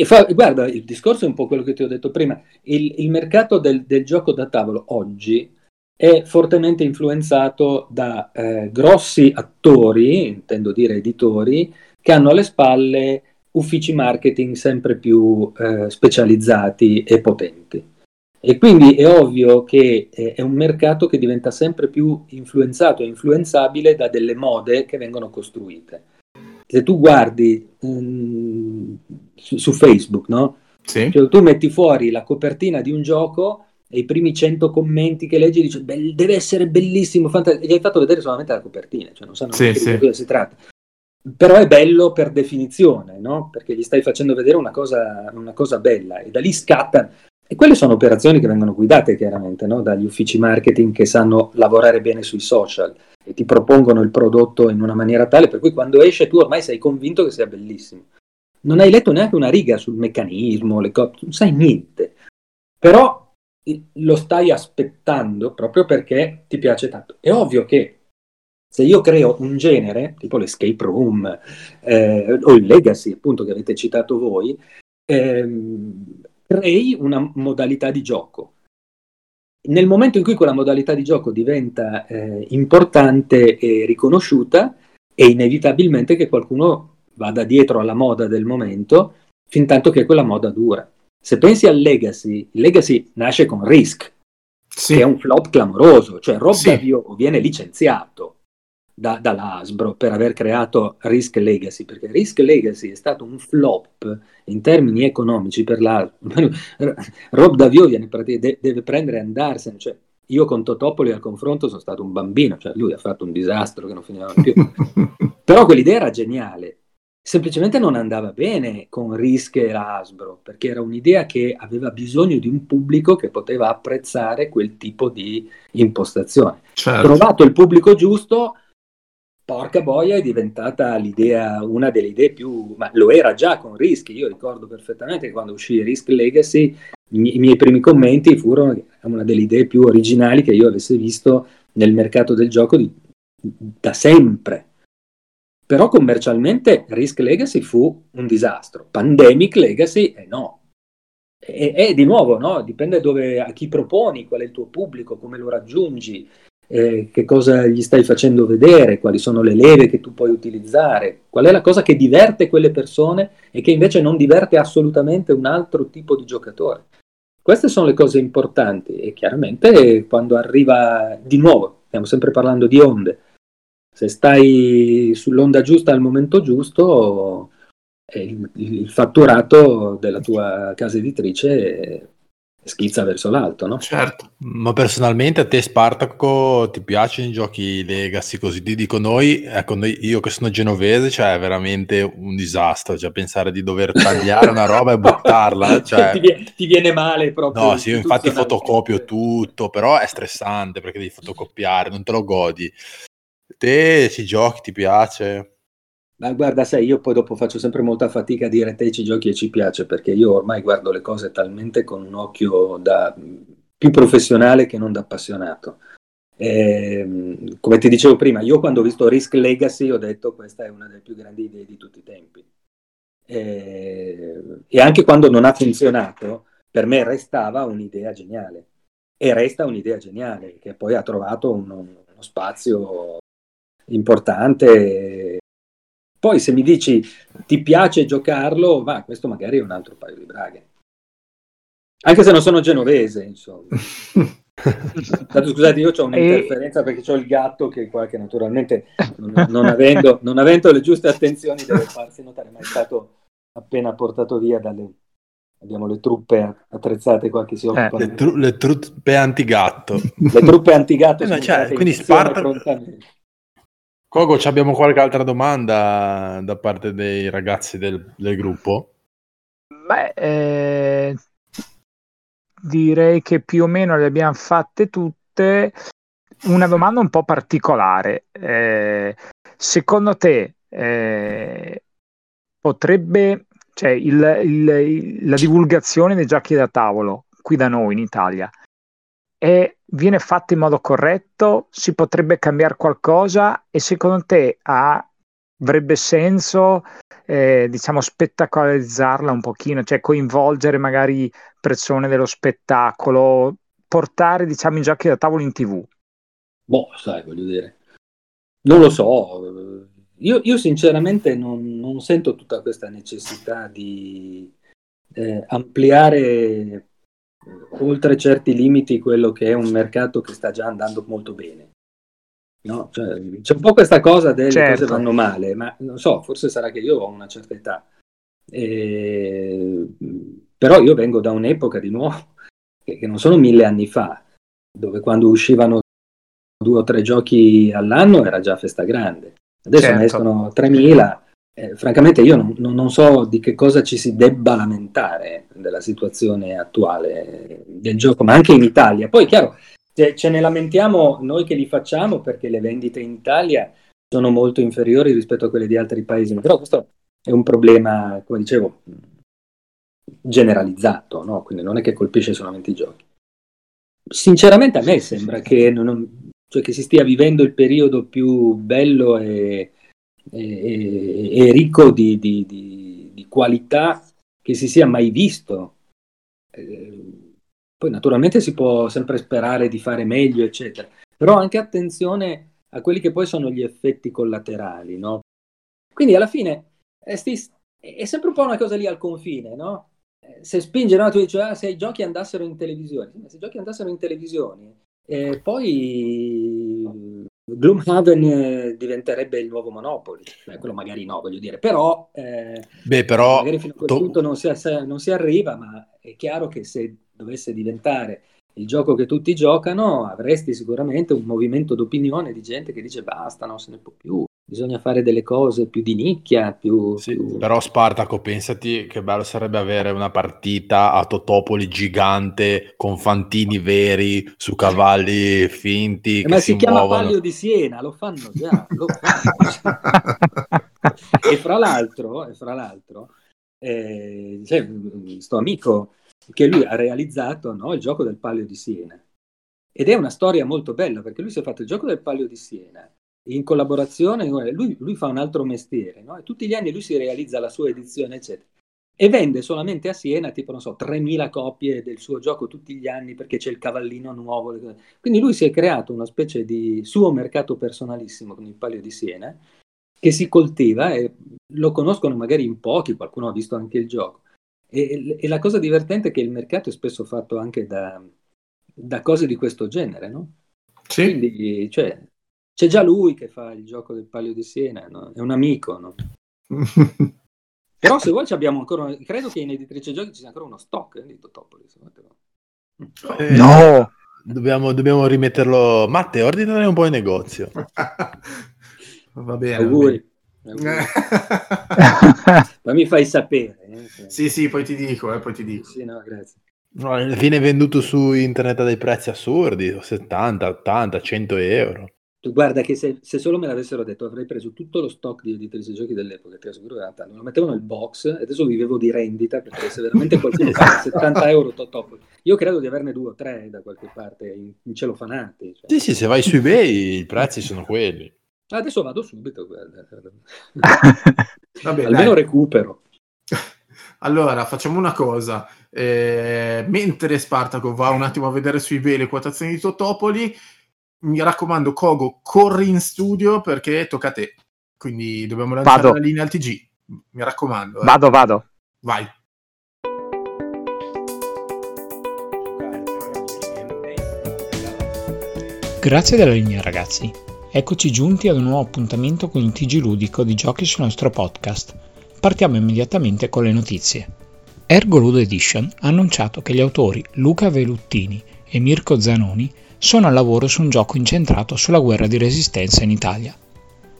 Fa, guarda, il discorso è un po' quello che ti ho detto prima. Il, il mercato del, del, gioco da tavolo oggi è fortemente influenzato da eh, grossi attori, intendo dire editori, che hanno alle spalle uffici marketing sempre più eh, specializzati e potenti. E quindi è ovvio che eh, è un mercato che diventa sempre più influenzato e influenzabile da delle mode che vengono costruite. Se tu guardi um, su, su, Facebook, no? Sì. Cioè, tu metti fuori la copertina di un gioco e i primi 100 commenti che leggi dici deve essere bellissimo, fant- gli hai fatto vedere solamente la copertina, cioè non sanno sì, sì. di cosa si tratta però è bello per definizione, no? perché gli stai facendo vedere una cosa, una cosa bella e da lì scatta. E quelle sono operazioni che vengono guidate chiaramente no? dagli uffici marketing che sanno lavorare bene sui social e ti propongono il prodotto in una maniera tale per cui quando esce tu ormai sei convinto che sia bellissimo. Non hai letto neanche una riga sul meccanismo, le co- non sai niente, però lo stai aspettando proprio perché ti piace tanto. È ovvio che se io creo un genere, tipo l'escape room eh, o il legacy, appunto, che avete citato voi, ehm, crei una modalità di gioco. Nel momento in cui quella modalità di gioco diventa eh, importante e riconosciuta, è inevitabilmente che qualcuno vada dietro alla moda del momento, fin tanto che quella moda dura. Se pensi al Legacy, il Legacy nasce con Risk, sì. che è un flop clamoroso, cioè Rob sì. Davio viene licenziato da, dall'Asbro per aver creato Risk Legacy, perché Risk Legacy è stato un flop in termini economici per la... Rob Davio viene, de, deve prendere e andarsene, cioè io con Totopoli al confronto sono stato un bambino, cioè lui ha fatto un disastro che non finiva più. Però quell'idea era geniale, semplicemente non andava bene con Risk e l'Asbro, perché era un'idea che aveva bisogno di un pubblico che poteva apprezzare quel tipo di impostazione. Certo. Trovato il pubblico giusto, porca boia è diventata l'idea, una delle idee più, ma lo era già con Risk, io ricordo perfettamente che quando uscì Risk Legacy i, miei primi commenti furono una delle idee più originali che io avessi visto nel mercato del gioco di, da sempre. Però commercialmente Risk Legacy fu un disastro, Pandemic Legacy eh no. E, e di nuovo, no? dipende dove, a chi proponi, qual è il tuo pubblico, come lo raggiungi, eh, che cosa gli stai facendo vedere, quali sono le leve che tu puoi utilizzare, qual è la cosa che diverte quelle persone e che invece non diverte assolutamente un altro tipo di giocatore. Queste sono le cose importanti e chiaramente quando arriva di nuovo, stiamo sempre parlando di onde, se stai sull'onda giusta al momento giusto, il, fatturato della tua casa editrice schizza verso l'alto, no? Certo. Ma personalmente a te Spartaco ti piacciono i giochi Legacy così? Ti dico noi, ecco, noi, io che sono genovese, cioè è veramente un disastro, cioè pensare di dover tagliare una roba e buttarla, cioè... ti, viene, ti, viene, male proprio. No, sì, io infatti fotocopio tutto, però è stressante perché devi fotocopiare, non te lo godi. Te ci giochi, ti piace? Ma guarda, sai, io poi dopo faccio sempre molta fatica a dire te ci giochi e ci piace, perché io ormai guardo le cose talmente con un occhio da, più professionale che non da appassionato. E, ehm, come ti dicevo prima, io quando ho visto Risk Legacy ho detto questa è una delle più grandi idee di tutti i tempi. E, e anche quando non ha funzionato, per me restava un'idea geniale. E resta un'idea geniale, che poi ha trovato un, uno spazio importante poi se mi dici ti piace giocarlo, va, questo magari è un altro paio di braghe. Anche se non sono genovese, insomma. Tanto, scusate, io ho un'interferenza e... perché ho il gatto che, qua, che naturalmente non, non, avendo, non, avendo, le giuste attenzioni deve farsi notare, ma è stato appena portato via dalle... Abbiamo le truppe attrezzate qua che si eh, occupano. Eh, le, tru- le, truppe antigatto. Le truppe antigatto. Eh, cioè, quindi Sparta... Cogo, abbiamo qualche altra domanda da parte dei ragazzi del, del gruppo? Beh, eh, direi che più o meno le abbiamo fatte tutte. Una domanda un po' particolare. Eh, secondo te eh, potrebbe, cioè il, il, la divulgazione dei giochi da tavolo qui da noi in Italia è, viene fatta in modo corretto? Si potrebbe cambiare qualcosa? E secondo te ha, avrebbe senso, eh, diciamo, spettacolarizzarla un pochino, cioè coinvolgere magari persone dello spettacolo, portare, diciamo, i giochi da tavolo in tv? Boh, sai, voglio dire, non lo so. Io, io sinceramente non, non, sento tutta questa necessità di eh, ampliare oltre certi limiti quello che è un mercato che sta già andando molto bene. No? Cioè, c'è un po' questa cosa delle certo. cose vanno male, ma non so, forse sarà che io ho una certa età. E... Però io vengo da un'epoca di nuovo, che, che non sono mille anni fa, dove quando uscivano due o tre giochi all'anno era già festa grande. Adesso certo. ne escono 3000 eh, francamente io non, non, so di che cosa ci si debba lamentare della situazione attuale del gioco, ma anche in Italia. Poi, chiaro, ce, ce ne lamentiamo noi che li facciamo perché le vendite in Italia sono molto inferiori rispetto a quelle di altri paesi, però questo è un problema, come dicevo, generalizzato, no? quindi non è che colpisce solamente i giochi. Sinceramente a me sembra che, non, cioè che si stia vivendo il periodo più bello e e, e ricco di, di, di, di, qualità che si sia mai visto. Eh, poi naturalmente si può sempre sperare di fare meglio, eccetera, però anche attenzione a quelli che poi sono gli effetti collaterali, no? Quindi alla fine è, sti- è sempre un po' una cosa lì al confine, no? Eh, se spinge, no, tu dici, ah, se i giochi andassero in televisione, se i giochi andassero in televisione, eh, poi Gloomhaven eh, diventerebbe il nuovo Monopoly, Beh, quello magari no, voglio dire, però, eh, Beh, però magari fino a quel to- punto non si, non si, arriva, ma è chiaro che se dovesse diventare il gioco che tutti giocano, avresti sicuramente un movimento d'opinione di gente che dice basta, non se ne può più, bisogna fare delle cose più di nicchia. Più, sì, più... Però Spartaco, pensati che bello sarebbe avere una partita a Totopoli gigante con fantini veri su cavalli finti. Eh, ma si, si chiama muovono. Palio di Siena, lo fanno già. Lo fanno già. e fra l'altro, e fra l'altro eh, c'è questo amico che lui ha realizzato no, il gioco del Palio di Siena. Ed è una storia molto bella perché lui si è fatto il gioco del Palio di Siena in collaborazione, lui, lui fa un altro mestiere, no? tutti gli anni lui si realizza la sua edizione, eccetera. E vende solamente a Siena, tipo, non so, 3.000 copie del suo gioco tutti gli anni perché c'è il cavallino nuovo. Quindi lui si è creato una specie di suo mercato personalissimo con il Palio di Siena, che si coltiva e lo conoscono magari in pochi, qualcuno ha visto anche il gioco. E, e, la cosa divertente è che il mercato è spesso fatto anche da, da cose di questo genere, no? Sì. Quindi, cioè, c'è già lui che fa il gioco del Palio di Siena, no? È un amico, no? Però se vuoi abbiamo ancora, credo che in editrice giochi ci sia ancora uno stock eh, di Totopolis. Eh, no! Dobbiamo, dobbiamo, rimetterlo. Matte, ordinare un po' in negozio. Va bene. Auguri. Poi mi fai sapere. Eh? Sì, sì, poi ti dico, eh, poi ti dico. Sì, no, grazie. No, viene venduto su internet a dei prezzi assurdi, 70, 80, 100 euro. Guarda che se, se, solo me l'avessero detto avrei preso tutto lo stock di editrici giochi dell'epoca, ti assicuro che tanto. Me lo mettevano nel box e adesso vivevo di rendita perché se veramente qualcuno fa 70 euro top, io credo di averne due o tre da qualche parte in, in celofanati. Cioè. Sì, sì, se vai su eBay i prezzi sono quelli. Adesso vado subito, guarda. Vabbè, Almeno dai. recupero. Allora, facciamo una cosa. Eh, mentre Spartaco va un attimo a vedere su eBay le quotazioni di Totopoli, mi raccomando, Kogo, corri in studio perché tocca a te. Quindi dobbiamo lanciare vado. la linea al TG. Mi raccomando. Eh. Vado, vado. Vai. Grazie della linea ragazzi. Eccoci giunti ad un nuovo appuntamento con il TG ludico di giochi sul nostro podcast. Partiamo immediatamente con le notizie. Ergo Ludo Edition ha annunciato che gli autori Luca Veluttini e Mirko Zanoni sono al lavoro su un gioco incentrato sulla guerra di resistenza in Italia.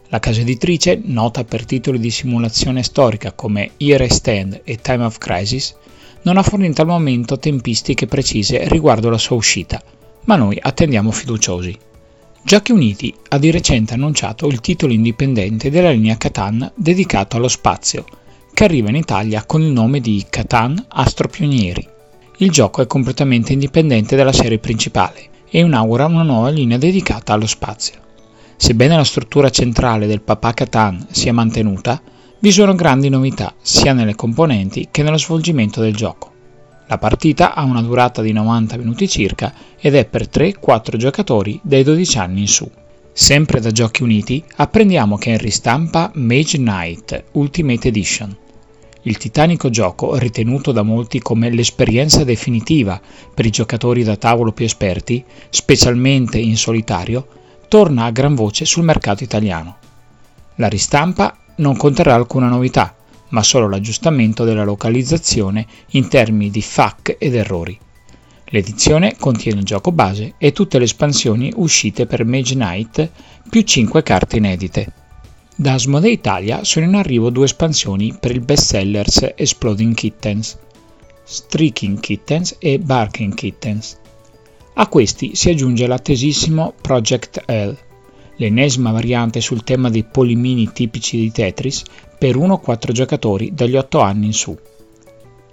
La casa editrice, nota per titoli di simulazione storica come Here Stand e Time of Crisis, non ha fornito al momento tempistiche precise riguardo la sua uscita, ma noi attendiamo fiduciosi. Giochi Uniti ha di recente annunciato il titolo indipendente della linea Catan dedicato allo spazio, che arriva in Italia con il nome di Catan Astropionieri. Il gioco è completamente indipendente dalla serie principale e inaugura una nuova linea dedicata allo spazio. Sebbene la struttura centrale del Papà Catan sia mantenuta, vi sono grandi novità sia nelle componenti che nello svolgimento del gioco. La partita ha una durata di 90 minuti circa ed è per 3-4 giocatori dai 12 anni in su. Sempre da Giochi Uniti apprendiamo che è in ristampa Mage Knight Ultimate Edition, il titanico gioco, ritenuto da molti come l'esperienza definitiva per i giocatori da tavolo più esperti, specialmente in solitario, torna a gran voce sul mercato italiano. La ristampa non conterrà alcuna novità, ma solo l'aggiustamento della localizzazione in termini di FAQ ed errori. L'edizione contiene il gioco base e tutte le espansioni uscite per Mage Knight più 5 carte inedite. Da Asmodee Italia sono in arrivo due espansioni per il bestsellers Exploding Kittens, Streaking Kittens e Barking Kittens. A questi si aggiunge l'attesissimo Project L, l'ennesima variante sul tema dei polimini tipici di Tetris per 1-4 giocatori dagli 8 anni in su.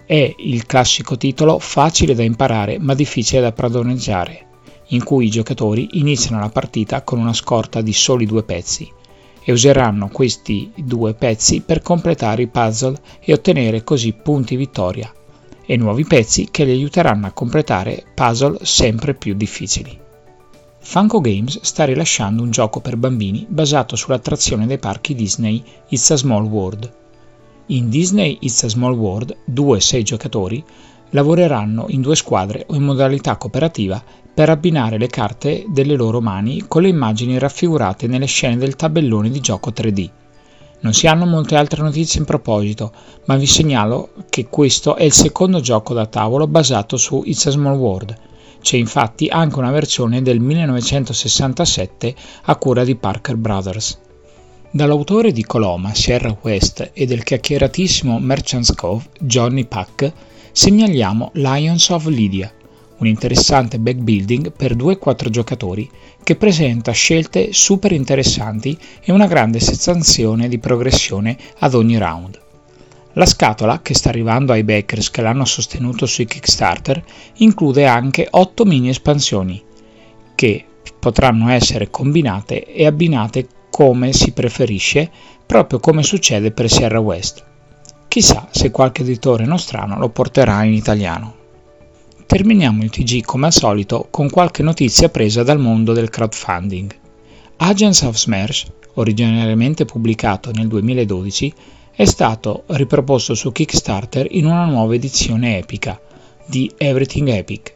È il classico titolo facile da imparare ma difficile da padroneggiare, in cui i giocatori iniziano la partita con una scorta di soli due pezzi e useranno questi due pezzi per completare i puzzle e ottenere così punti vittoria e nuovi pezzi che li aiuteranno a completare puzzle sempre più difficili. Funko Games sta rilasciando un gioco per bambini basato sull'attrazione dei parchi Disney It's a Small World. In Disney It's a Small World, 2-6 giocatori lavoreranno in due squadre o in modalità cooperativa per abbinare le carte delle loro mani con le immagini raffigurate nelle scene del tabellone di gioco 3D. Non si hanno molte altre notizie in proposito, ma vi segnalo che questo è il secondo gioco da tavolo basato su It's a Small World. C'è infatti anche una versione del 1967 a cura di Parker Brothers. Dall'autore di Coloma, Sierra West e del chiacchieratissimo Merchant's Cove, Johnny Pack, segnaliamo Lions of Lydia, un interessante backbuilding per 2-4 giocatori che presenta scelte super interessanti e una grande sensazione di progressione ad ogni round. La scatola, che sta arrivando ai backers che l'hanno sostenuto sui Kickstarter, include anche 8 mini espansioni, che potranno essere combinate e abbinate come si preferisce, proprio come succede per Sierra West. Chissà se qualche editore nostrano lo porterà in italiano. Terminiamo il TG come al solito con qualche notizia presa dal mondo del crowdfunding. Agents of Smash, originariamente pubblicato nel 2012, è stato riproposto su Kickstarter in una nuova edizione epica di Everything Epic.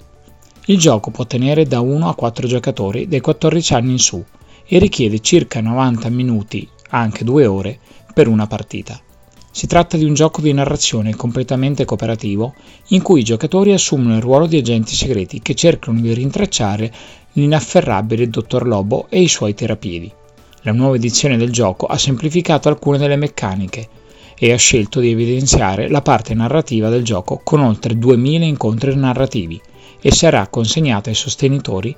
Il gioco può tenere da 1 a 4 giocatori dai 14 anni in su e richiede circa 90 minuti, anche 2 ore, per una partita. Si tratta di un gioco di narrazione completamente cooperativo in cui i giocatori assumono il ruolo di agenti segreti che cercano di rintracciare l'inafferrabile Dottor Lobo e i suoi terapiedi. La nuova edizione del gioco ha semplificato alcune delle meccaniche e ha scelto di evidenziare la parte narrativa del gioco con oltre 2000 incontri narrativi e sarà consegnata ai sostenitori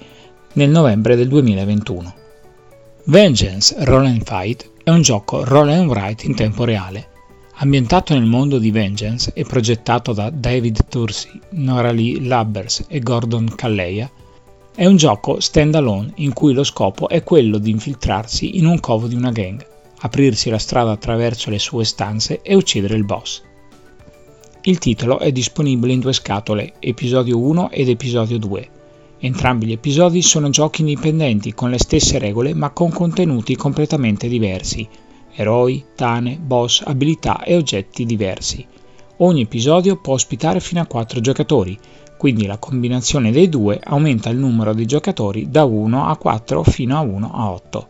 nel novembre del 2021. Vengeance Roll and Fight è un gioco roll and write in tempo reale Ambientato nel mondo di Vengeance e progettato da David Tursi, Nora Lee Labbers e Gordon Calleia, è un gioco stand-alone in cui lo scopo è quello di infiltrarsi in un covo di una gang, aprirsi la strada attraverso le sue stanze e uccidere il boss. Il titolo è disponibile in due scatole, episodio 1 ed episodio 2. Entrambi gli episodi sono giochi indipendenti con le stesse regole ma con contenuti completamente diversi, eroi, tane, boss, abilità e oggetti diversi. Ogni episodio può ospitare fino a 4 giocatori, quindi la combinazione dei due aumenta il numero di giocatori da 1 a 4 fino a 1 a 8.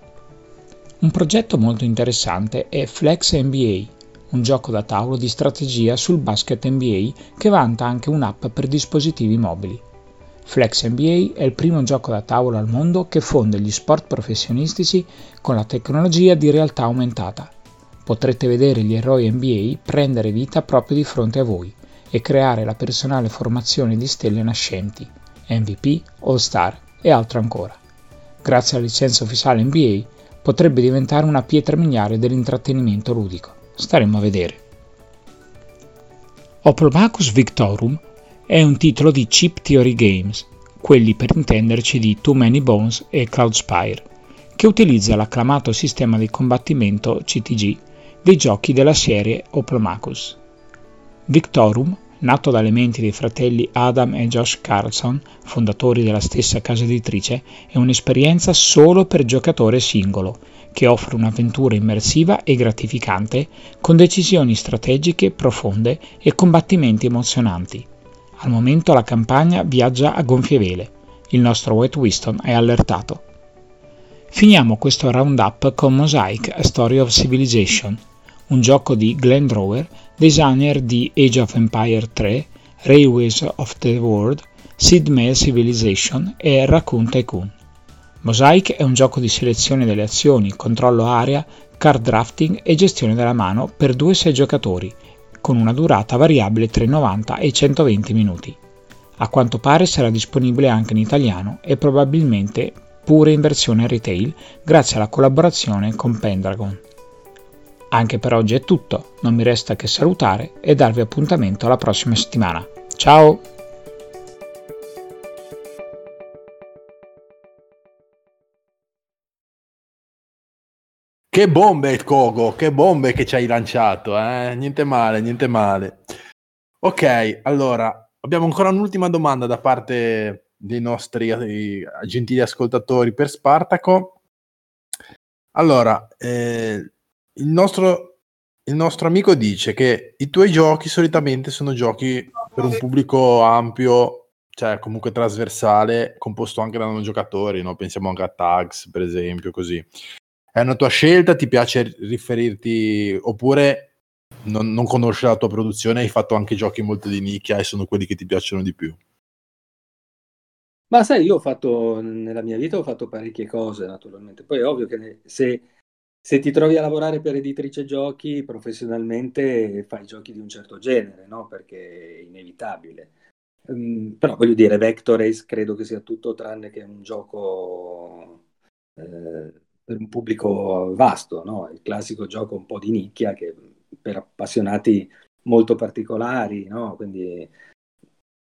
Un progetto molto interessante è Flex NBA, un gioco da tavolo di strategia sul basket NBA che vanta anche un'app per dispositivi mobili. Flex NBA è il primo gioco da tavolo al mondo che fonde gli sport professionistici con la tecnologia di realtà aumentata. Potrete vedere gli eroi NBA prendere vita proprio di fronte a voi e creare la personale formazione di stelle nascenti, MVP, All-Star e altro ancora. Grazie alla licenza ufficiale NBA potrebbe diventare una pietra miliare dell'intrattenimento ludico. Staremo a vedere. Oplomachus Victorum è un titolo di Chip Theory Games, quelli per intenderci di Too Many Bones e Cloudspire, che utilizza l'acclamato sistema di combattimento CTG dei giochi della serie Oplomachus. Victorum, nato dalle menti dei fratelli Adam e Josh Carlson, fondatori della stessa casa editrice, è un'esperienza solo per giocatore singolo, che offre un'avventura immersiva e gratificante con decisioni strategiche profonde e combattimenti emozionanti. Al momento la campagna viaggia a gonfie vele. Il nostro Wet Winston è allertato. Finiamo questo roundup con Mosaic A Story of Civilization, un gioco di Glenn Drower, designer di Age of Empire 3, Railways of the World, Sid Meier Civilization e Raccoon Tycoon. Mosaic è un gioco di selezione delle azioni, controllo area, card drafting e gestione della mano per 2-6 giocatori con una durata variabile tra i 90 e i 120 minuti. A quanto pare sarà disponibile anche in italiano e probabilmente pure in versione retail grazie alla collaborazione con Pendragon. Anche per oggi è tutto, non mi resta che salutare e darvi appuntamento alla prossima settimana. Ciao! Che bombe, Kogo, che bombe che ci hai lanciato, eh? Niente male, niente male. Ok, allora, abbiamo ancora un'ultima domanda da parte dei nostri gentili ascoltatori per Spartaco. Allora, eh, il, nostro, il nostro amico dice che i tuoi giochi solitamente sono giochi per un pubblico ampio, cioè comunque trasversale, composto anche da non giocatori, no? pensiamo anche a Tags, per esempio, così. È una tua scelta? Ti piace riferirti oppure non, non conosci la tua produzione? Hai fatto anche giochi molto di nicchia e sono quelli che ti piacciono di più? Ma sai, io ho fatto nella mia vita ho fatto parecchie cose, naturalmente. Poi è ovvio che se, se ti trovi a lavorare per editrice giochi professionalmente fai giochi di un certo genere, no? Perché è inevitabile. Um, però voglio dire, Vector credo che sia tutto tranne che un gioco eh, per un pubblico vasto, no? il classico gioco un po' di nicchia che per appassionati molto particolari, no? quindi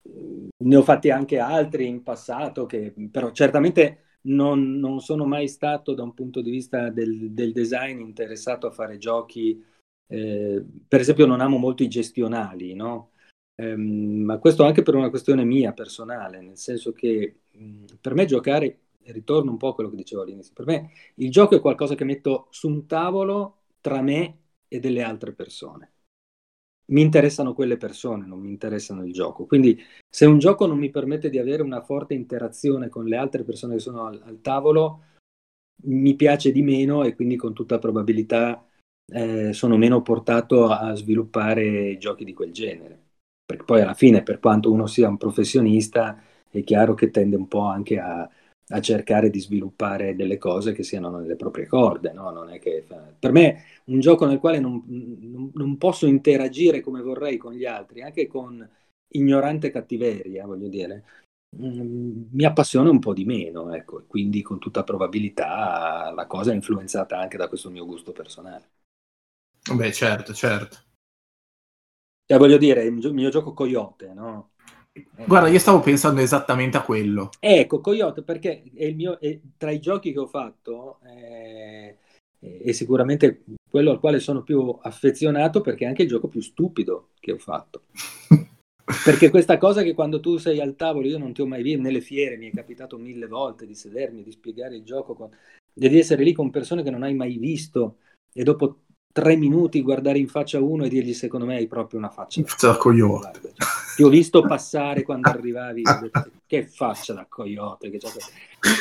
mm, ne ho fatti anche altri in passato che però certamente non, non sono mai stato da un punto di vista del, del design interessato a fare giochi, eh, per esempio non amo molto i gestionali, no? Eh, ma questo anche per una questione mia personale, nel senso che mm, per me giocare ritorno un po' a quello che dicevo all'inizio. Per me il gioco è qualcosa che metto su un tavolo tra me e delle altre persone. Mi interessano quelle persone, non mi interessano il gioco. Quindi se un gioco non mi permette di avere una forte interazione con le altre persone che sono al, al tavolo, mi piace di meno e quindi con tutta probabilità eh, sono meno portato a sviluppare giochi di quel genere. Perché poi alla fine, per quanto uno sia un professionista, è chiaro che tende un po' anche a, a cercare di sviluppare delle cose che siano nelle proprie corde. No? Che, per me un gioco nel quale non, non, non, posso interagire come vorrei con gli altri, anche con ignorante cattiveria, voglio dire, mm, mi appassiona un po' di meno, ecco, quindi con tutta probabilità la cosa è influenzata anche da questo mio gusto personale. Beh, certo, certo. Cioè, voglio dire, il mio gioco Coyote, no? Guarda, io stavo pensando esattamente a quello. Ecco, Coyote, perché è il mio, è, tra i giochi che ho fatto è, è, sicuramente quello al quale sono più affezionato perché è anche il gioco più stupido che ho fatto. perché questa cosa che quando tu sei al tavolo, io non ti ho mai visto, nelle fiere mi è capitato mille volte di sedermi, di spiegare il gioco, con, di essere lì con persone che non hai mai visto e dopo tre minuti guardare in faccia uno e dirgli secondo me hai proprio una faccia da coyote cioè, ti ho visto passare quando arrivavi che faccia da coyote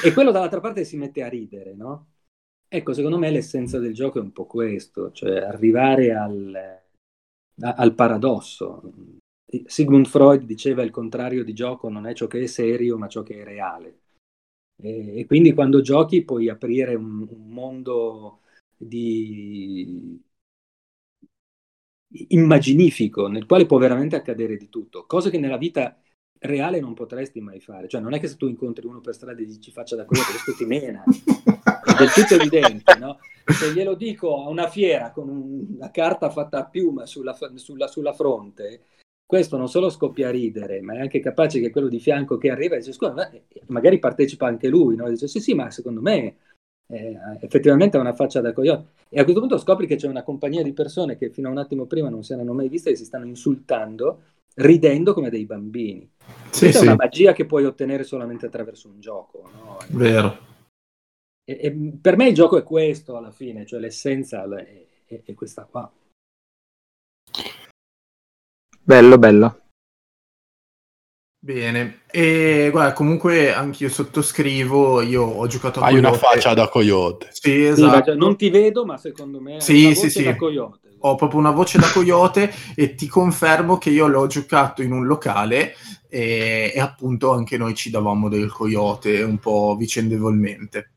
e quello dall'altra parte si mette a ridere no? ecco secondo me l'essenza del gioco è un po' questo cioè arrivare al, al paradosso. Sigmund Freud diceva il contrario di gioco non è ciò che è serio ma ciò che è reale. E, e quindi quando giochi puoi aprire un, un mondo di immaginifico nel quale può veramente accadere di tutto, cose che nella vita reale non potresti mai fare. Cioè, non è che se tu incontri uno per strada e dici faccia da quello, questo ti mena. È del tutto evidente, no? Se glielo dico a una fiera con una carta fatta a piuma sulla, sulla, sulla fronte, questo non solo scoppia a ridere, ma è anche capace che quello di fianco che arriva dice scusa, magari partecipa anche lui, no? dice sì sì, ma secondo me eh, effettivamente ha una faccia da coyote. E a questo punto scopri che c'è una compagnia di persone che fino a un attimo prima non si erano mai viste e si stanno insultando, ridendo come dei bambini. Sì, Questa sì. è una magia che puoi ottenere solamente attraverso un gioco. No? Vero. E, e per me il gioco è questo alla fine, cioè l'essenza è, è, è questa qua. Bello, bello. Bene, e guarda, comunque anch'io sottoscrivo, io ho giocato a Hai Coyote. una faccia da coyote. Sì, esatto. non ti vedo, ma secondo me sì, sì, sì. coyote. Ho proprio una voce da coyote e ti confermo che io l'ho giocato in un locale e, e appunto anche noi ci davamo del coyote un po' vicendevolmente.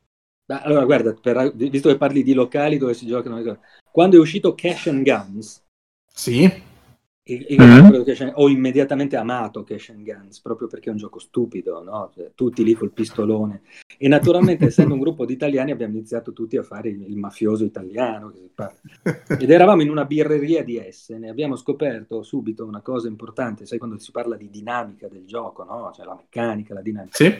allora, guarda, per, visto che parli di locali dove si giocano, quando è uscito Cash and Guns, sì io mm-hmm. ho immediatamente amato Cash and Guns proprio perché è un gioco stupido, no? cioè, tutti lì col pistolone. E naturalmente, essendo un gruppo di italiani, abbiamo iniziato tutti a fare il, il mafioso italiano. Ed eravamo in una birreria di Essen e abbiamo scoperto subito una cosa importante, sai, quando si parla di dinamica del gioco, no? cioè la meccanica, la dinamica. Sì.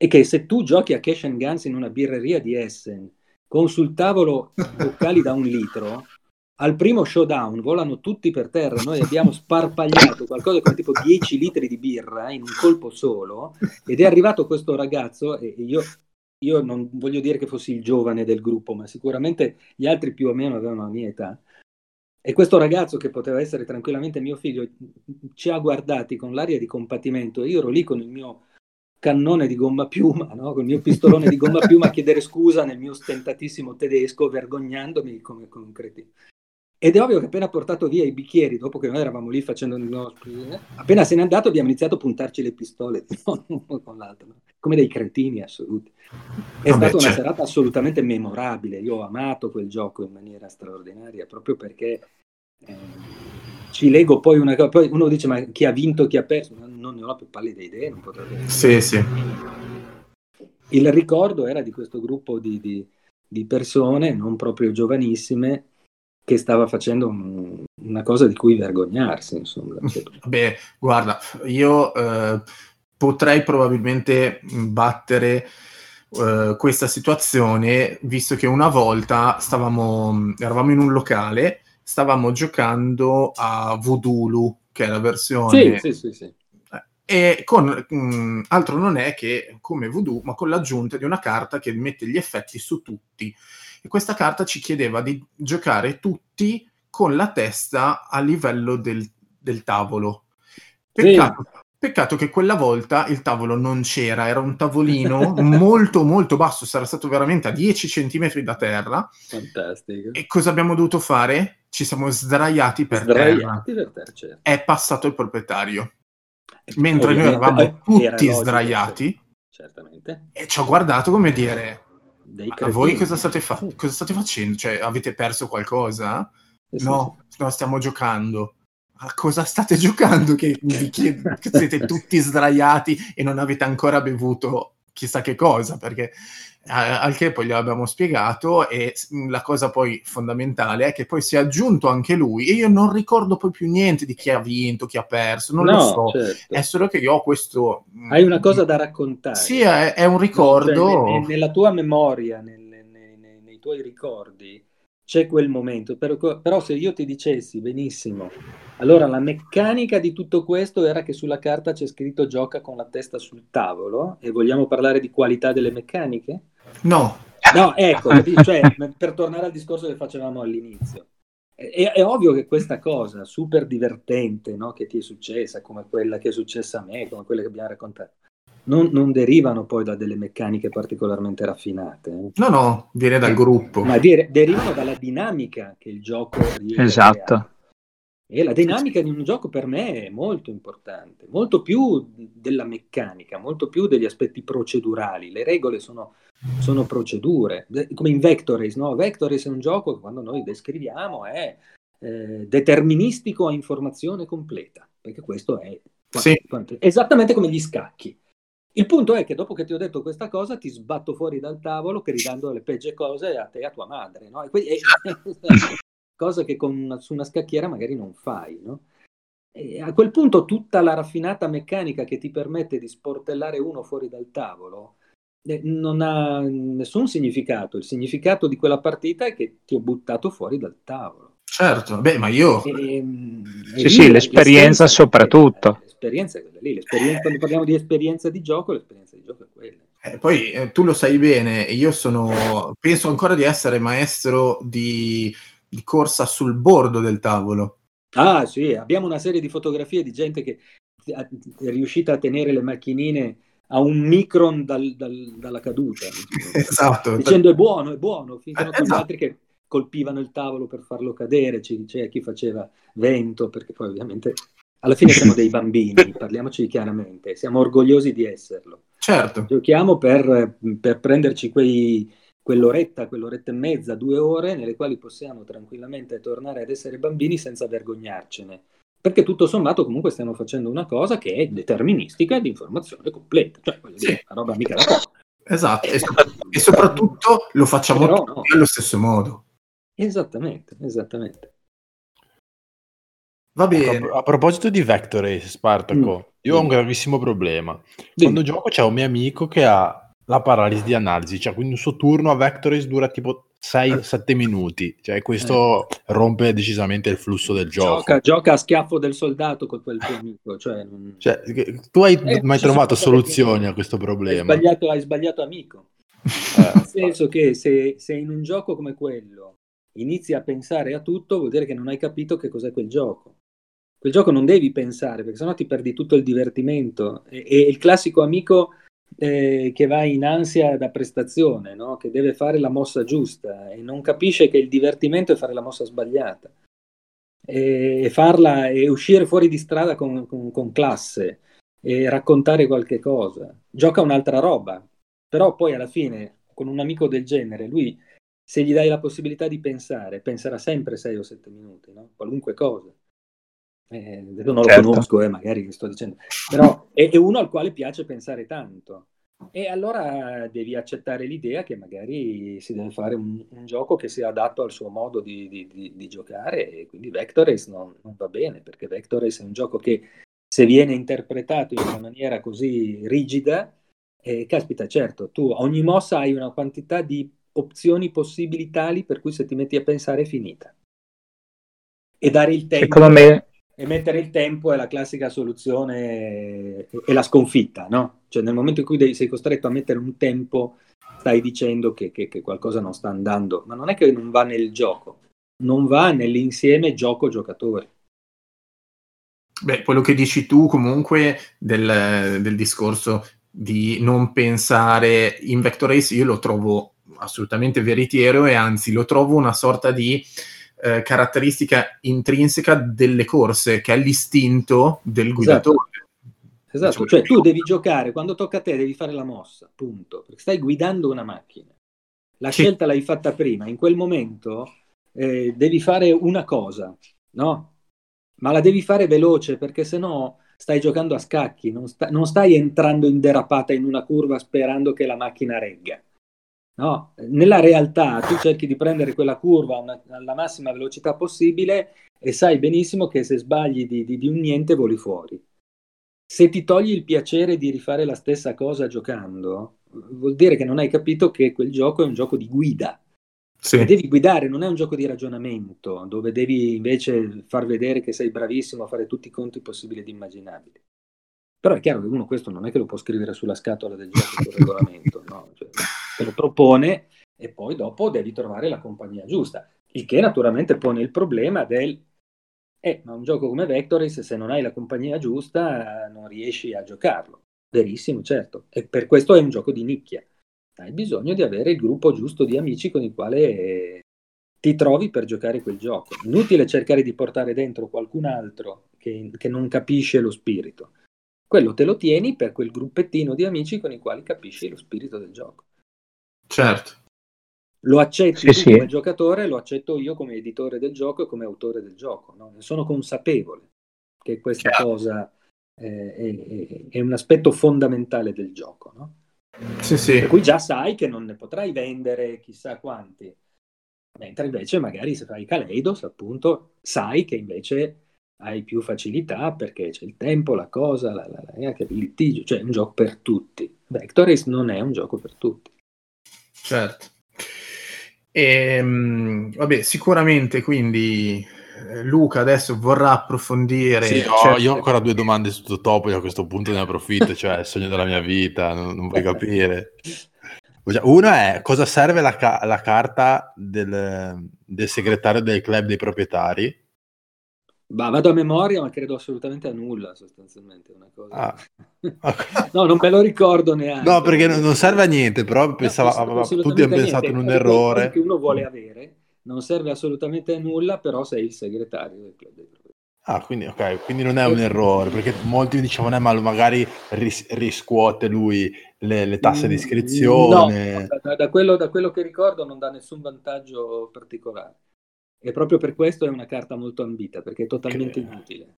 E che se tu giochi a Cash and Guns in una birreria di Essen con sul tavolo boccali da un litro al primo showdown volano tutti per terra, noi abbiamo sparpagliato qualcosa come tipo 10 litri di birra in un colpo solo ed è arrivato questo ragazzo e io, io non voglio dire che fossi il giovane del gruppo, ma sicuramente gli altri più o meno avevano la mia età. E questo ragazzo, che poteva essere tranquillamente mio figlio, ci ha guardati con l'aria di compatimento. Io ero lì con il mio cannone di gomma piuma, no? con il mio pistolone di gomma piuma a chiedere scusa nel mio stentatissimo tedesco, vergognandomi come, cretino. Ed è ovvio che appena portato via i bicchieri, dopo che noi eravamo lì facendo il nostro... appena se n'è andato abbiamo iniziato a puntarci le pistole uno con l'altro, come dei cretini assoluti. È Vabbè, stata una certo. serata assolutamente memorabile, io ho amato quel gioco in maniera straordinaria, proprio perché eh, ci leggo poi una cosa, poi uno dice ma chi ha vinto, chi ha perso, non ne ho più pallida idea, non potrebbe Sì, sì. Il ricordo era di questo gruppo di, di, di persone, non proprio giovanissime, che stava facendo un, una cosa di cui vergognarsi, insomma. Beh, guarda, io eh, potrei probabilmente battere eh, questa situazione, visto che una volta stavamo, eravamo in un locale, stavamo giocando a Voodoo, che è la versione... Sì, sì, sì, sì. E con mh, mm, altro non è che come Voodoo, ma con l'aggiunta di una carta che mette gli effetti su tutti e questa carta ci chiedeva di giocare tutti con la testa a livello del, del tavolo. Peccato, peccato che quella volta il tavolo non c'era, era un tavolino molto molto basso, sarà stato veramente a 10 centimetri da terra. Fantastico. E cosa abbiamo dovuto fare? Ci siamo sdraiati per terra. Sdraiati per terra, certo. È passato il proprietario. Mentre noi eravamo eh, tutti era sdraiati Certamente. e ci ha guardato come dire Dei a cretini. voi cosa state, fa- cosa state facendo? Cioè, avete perso qualcosa? No, no, stiamo giocando. A cosa state giocando? Che, vi chiedo- che siete tutti sdraiati e non avete ancora bevuto chissà che cosa, perché eh, al che poi gliel'abbiamo spiegato e s- la cosa poi fondamentale è che poi si è aggiunto anche lui e io non ricordo poi più niente di chi ha vinto, chi ha perso, non no, lo so. certo. È solo che io ho questo... Hai una cosa da raccontare. Sì, è, è un No, ricordo... cioè, ne- ne- nella tua memoria, nel- nei, nei- nei tuoi ricordi, c'è quel momento. Però, però se io ti dicessi benissimo, allora la meccanica di tutto questo era che sulla carta c'è scritto gioca con la testa sul tavolo e vogliamo parlare di qualità delle meccaniche? No, No, ecco, cioè, per tornare al discorso che facevamo all'inizio. È, è ovvio che questa cosa super divertente no, che ti è successa, come quella che è successa a me, come quelle che abbiamo raccontato, non, non derivano poi da delle meccaniche particolarmente raffinate, eh. no, no, viene dal gruppo. ma dire- derivano dalla dinamica che il gioco riesce Esatto. E la dinamica di un gioco per me è molto importante, molto più della meccanica, molto più degli aspetti procedurali. Le regole sono, sono procedure, come in Vector Race, no? Vector Race è un gioco che quando noi descriviamo è eh, deterministico a informazione completa, perché questo è Sì. quanto- esattamente come gli scacchi. Il punto è che dopo che ti ho detto questa cosa ti sbatto fuori dal tavolo gridando le peggio cose a te e a tua madre, no? E quindi, e- cosa che con una- su una scacchiera magari non fai, no? E a quel punto tutta la raffinata meccanica che ti permette di sportellare uno fuori dal tavolo eh, non ha nessun significato. Il significato di quella partita è che ti ho buttato fuori dal tavolo. Certo, beh, ma io... E- e Sì, lì sì, l'esperienza l'essenza- soprattutto. L'esperienza è quella lì. l'esperienza- quando parliamo di esperienza di gioco, l'esperienza di gioco è quella. Eh, poi eh, tu lo sai bene, io sono, penso ancora di essere maestro di, di corsa sul bordo del tavolo. Ah, sì, abbiamo una serie di fotografie di gente che è riuscita a tenere le macchinine a un micron dal- dal- dalla caduta, Esatto. dicendo è buono, è buono, finché Eh, con gli esatto. altri che colpivano il tavolo per farlo cadere, ci c'è chi faceva vento, perché poi ovviamente alla fine siamo dei bambini, parliamoci chiaramente, siamo orgogliosi di esserlo. Certo, Giochiamo per, per prenderci quei, quell'oretta, quell'oretta e mezza, due ore nelle quali possiamo tranquillamente tornare ad essere bambini senza vergognarcene. Perché tutto sommato comunque stiamo facendo una cosa che è deterministica di informazione completa. Cioè, voglio Sì. dire, una roba mica da poco. esatto. E, e soprattutto lo facciamo no. allo stesso modo. Esattamente, esattamente. Va A, bene. pro- a proposito di Vector Race, Spartaco, Mm. io ho un gravissimo problema. Dimmi. Quando gioco c'è un mio amico che ha la paralisi di analisi, cioè quindi il suo turno a Vector Race dura tipo 6-7 minuti, cioè questo rompe decisamente il flusso del gioco. Gioca, gioca a schiaffo del soldato con quel tuo amico. Cioè, non- Cioè, tu hai Eh, mai trovato soluzioni a questo hai, problema? sbagliato, hai sbagliato amico. Eh, Nel senso che se, se in un gioco come quello inizi a pensare a tutto, vuol dire che non hai capito che cos'è quel gioco. Quel gioco non devi pensare, perché sennò ti perdi tutto il divertimento. E, e il classico amico eh, che va in ansia da prestazione, no? che deve fare la mossa giusta e non capisce che il divertimento è fare la mossa sbagliata. E, e farla e uscire fuori di strada con, con- con classe e raccontare qualche cosa. Gioca un'altra roba, però poi alla fine con un amico del genere, lui se gli dai la possibilità di pensare, penserà sempre 6 o 7 minuti, no? qualunque cosa. Eh, non lo Certo. conosco, eh, magari che sto dicendo, però è, è uno al quale piace pensare tanto. E allora devi accettare l'idea che magari si deve fare un, un gioco che sia adatto al suo modo di, di- di- di giocare e quindi Vector Race non, non va bene perché Vector Race è un gioco che se viene interpretato in una maniera così rigida, eh, caspita, certo, tu ogni mossa hai una quantità di opzioni possibili tali per cui se ti metti a pensare è finita. E dare il tempo Secondo me, e mettere il tempo è la classica soluzione e la sconfitta, no? Cioè nel momento in cui devi- sei costretto a mettere un tempo, stai dicendo che, che- che qualcosa non sta andando, ma non è che non va nel gioco, non va nell'insieme gioco-giocatore. Beh, quello che dici tu comunque del, del discorso di non pensare in Vector Race io lo trovo assolutamente veritiero e anzi lo trovo una sorta di eh, caratteristica intrinseca delle corse che è l'istinto del guidatore. Esatto, esatto. cioè tu devi giocare, quando tocca a te devi fare la mossa, punto, perché stai guidando una macchina. La sì. scelta l'hai fatta prima, in quel momento eh, devi fare una cosa, no? Ma la devi fare veloce perché se no stai giocando a scacchi, non, sta, non stai entrando in derapata in una curva sperando che la macchina regga. No, nella realtà tu cerchi di prendere quella curva una, alla massima velocità possibile e sai benissimo che se sbagli di, di, di, un niente voli fuori. Se ti togli il piacere di rifare la stessa cosa giocando, vuol dire che non hai capito che quel gioco è un gioco di guida. Sì. devi guidare, non è un gioco di ragionamento, dove devi invece far vedere che sei bravissimo a fare tutti i conti possibili ed immaginabili. Però è chiaro che uno questo non è che lo può scrivere sulla scatola del gioco sul regolamento, no? cioè, te lo propone e poi dopo devi trovare la compagnia giusta. Il che naturalmente pone il problema del eh, ma un gioco come Vectoris, se non hai la compagnia giusta, non riesci a giocarlo. Verissimo, certo. E per questo è un gioco di nicchia. Hai bisogno di avere il gruppo giusto di amici con il quale ti trovi per giocare quel gioco. Inutile cercare di portare dentro qualcun altro che, che non capisce lo spirito quello te lo tieni per quel gruppettino di amici con i quali capisci lo spirito del gioco. Certo. Lo accetti sì, come giocatore, lo accetto io come editore del gioco e come autore del gioco. No? Ne sono consapevole che questa Chiaro. cosa eh, è, è, un aspetto fondamentale del gioco. No? Sì, sì. Per cui già sai che non ne potrai vendere chissà quanti. Mentre invece magari se fai Kaleidos, appunto, sai che invece hai più facilità perché c'è il tempo, la cosa, la, la, la, il litigio, cioè è un gioco per tutti. Vectoris non è un gioco per tutti. Certo. E, ehm, vabbè, sicuramente quindi eh, Luca adesso vorrà approfondire. Sì, no, certe... io ho ancora due domande su Totopoli a questo punto ne approfitto, cioè è il sogno della mia vita, non, non puoi capire. Una è cosa serve la, ca- la carta del, del segretario del club dei proprietari? Bah, vado a memoria, ma credo assolutamente a nulla, sostanzialmente. Una cosa. Ah. no, non me lo ricordo neanche. No, perché non serve a niente, però pensava, no, tutti hanno pensato in un errore. che uno vuole avere, non serve assolutamente a nulla, però sei il segretario del club Ah, quindi, okay, quindi non è un errore, perché molti dicevano, eh, ma magari ris- riscuote lui le, le tasse di mm, iscrizione. No, da, da, quello, da quello che ricordo non dà nessun vantaggio particolare. E proprio per questo è una carta molto ambita, perché è totalmente che... inutile.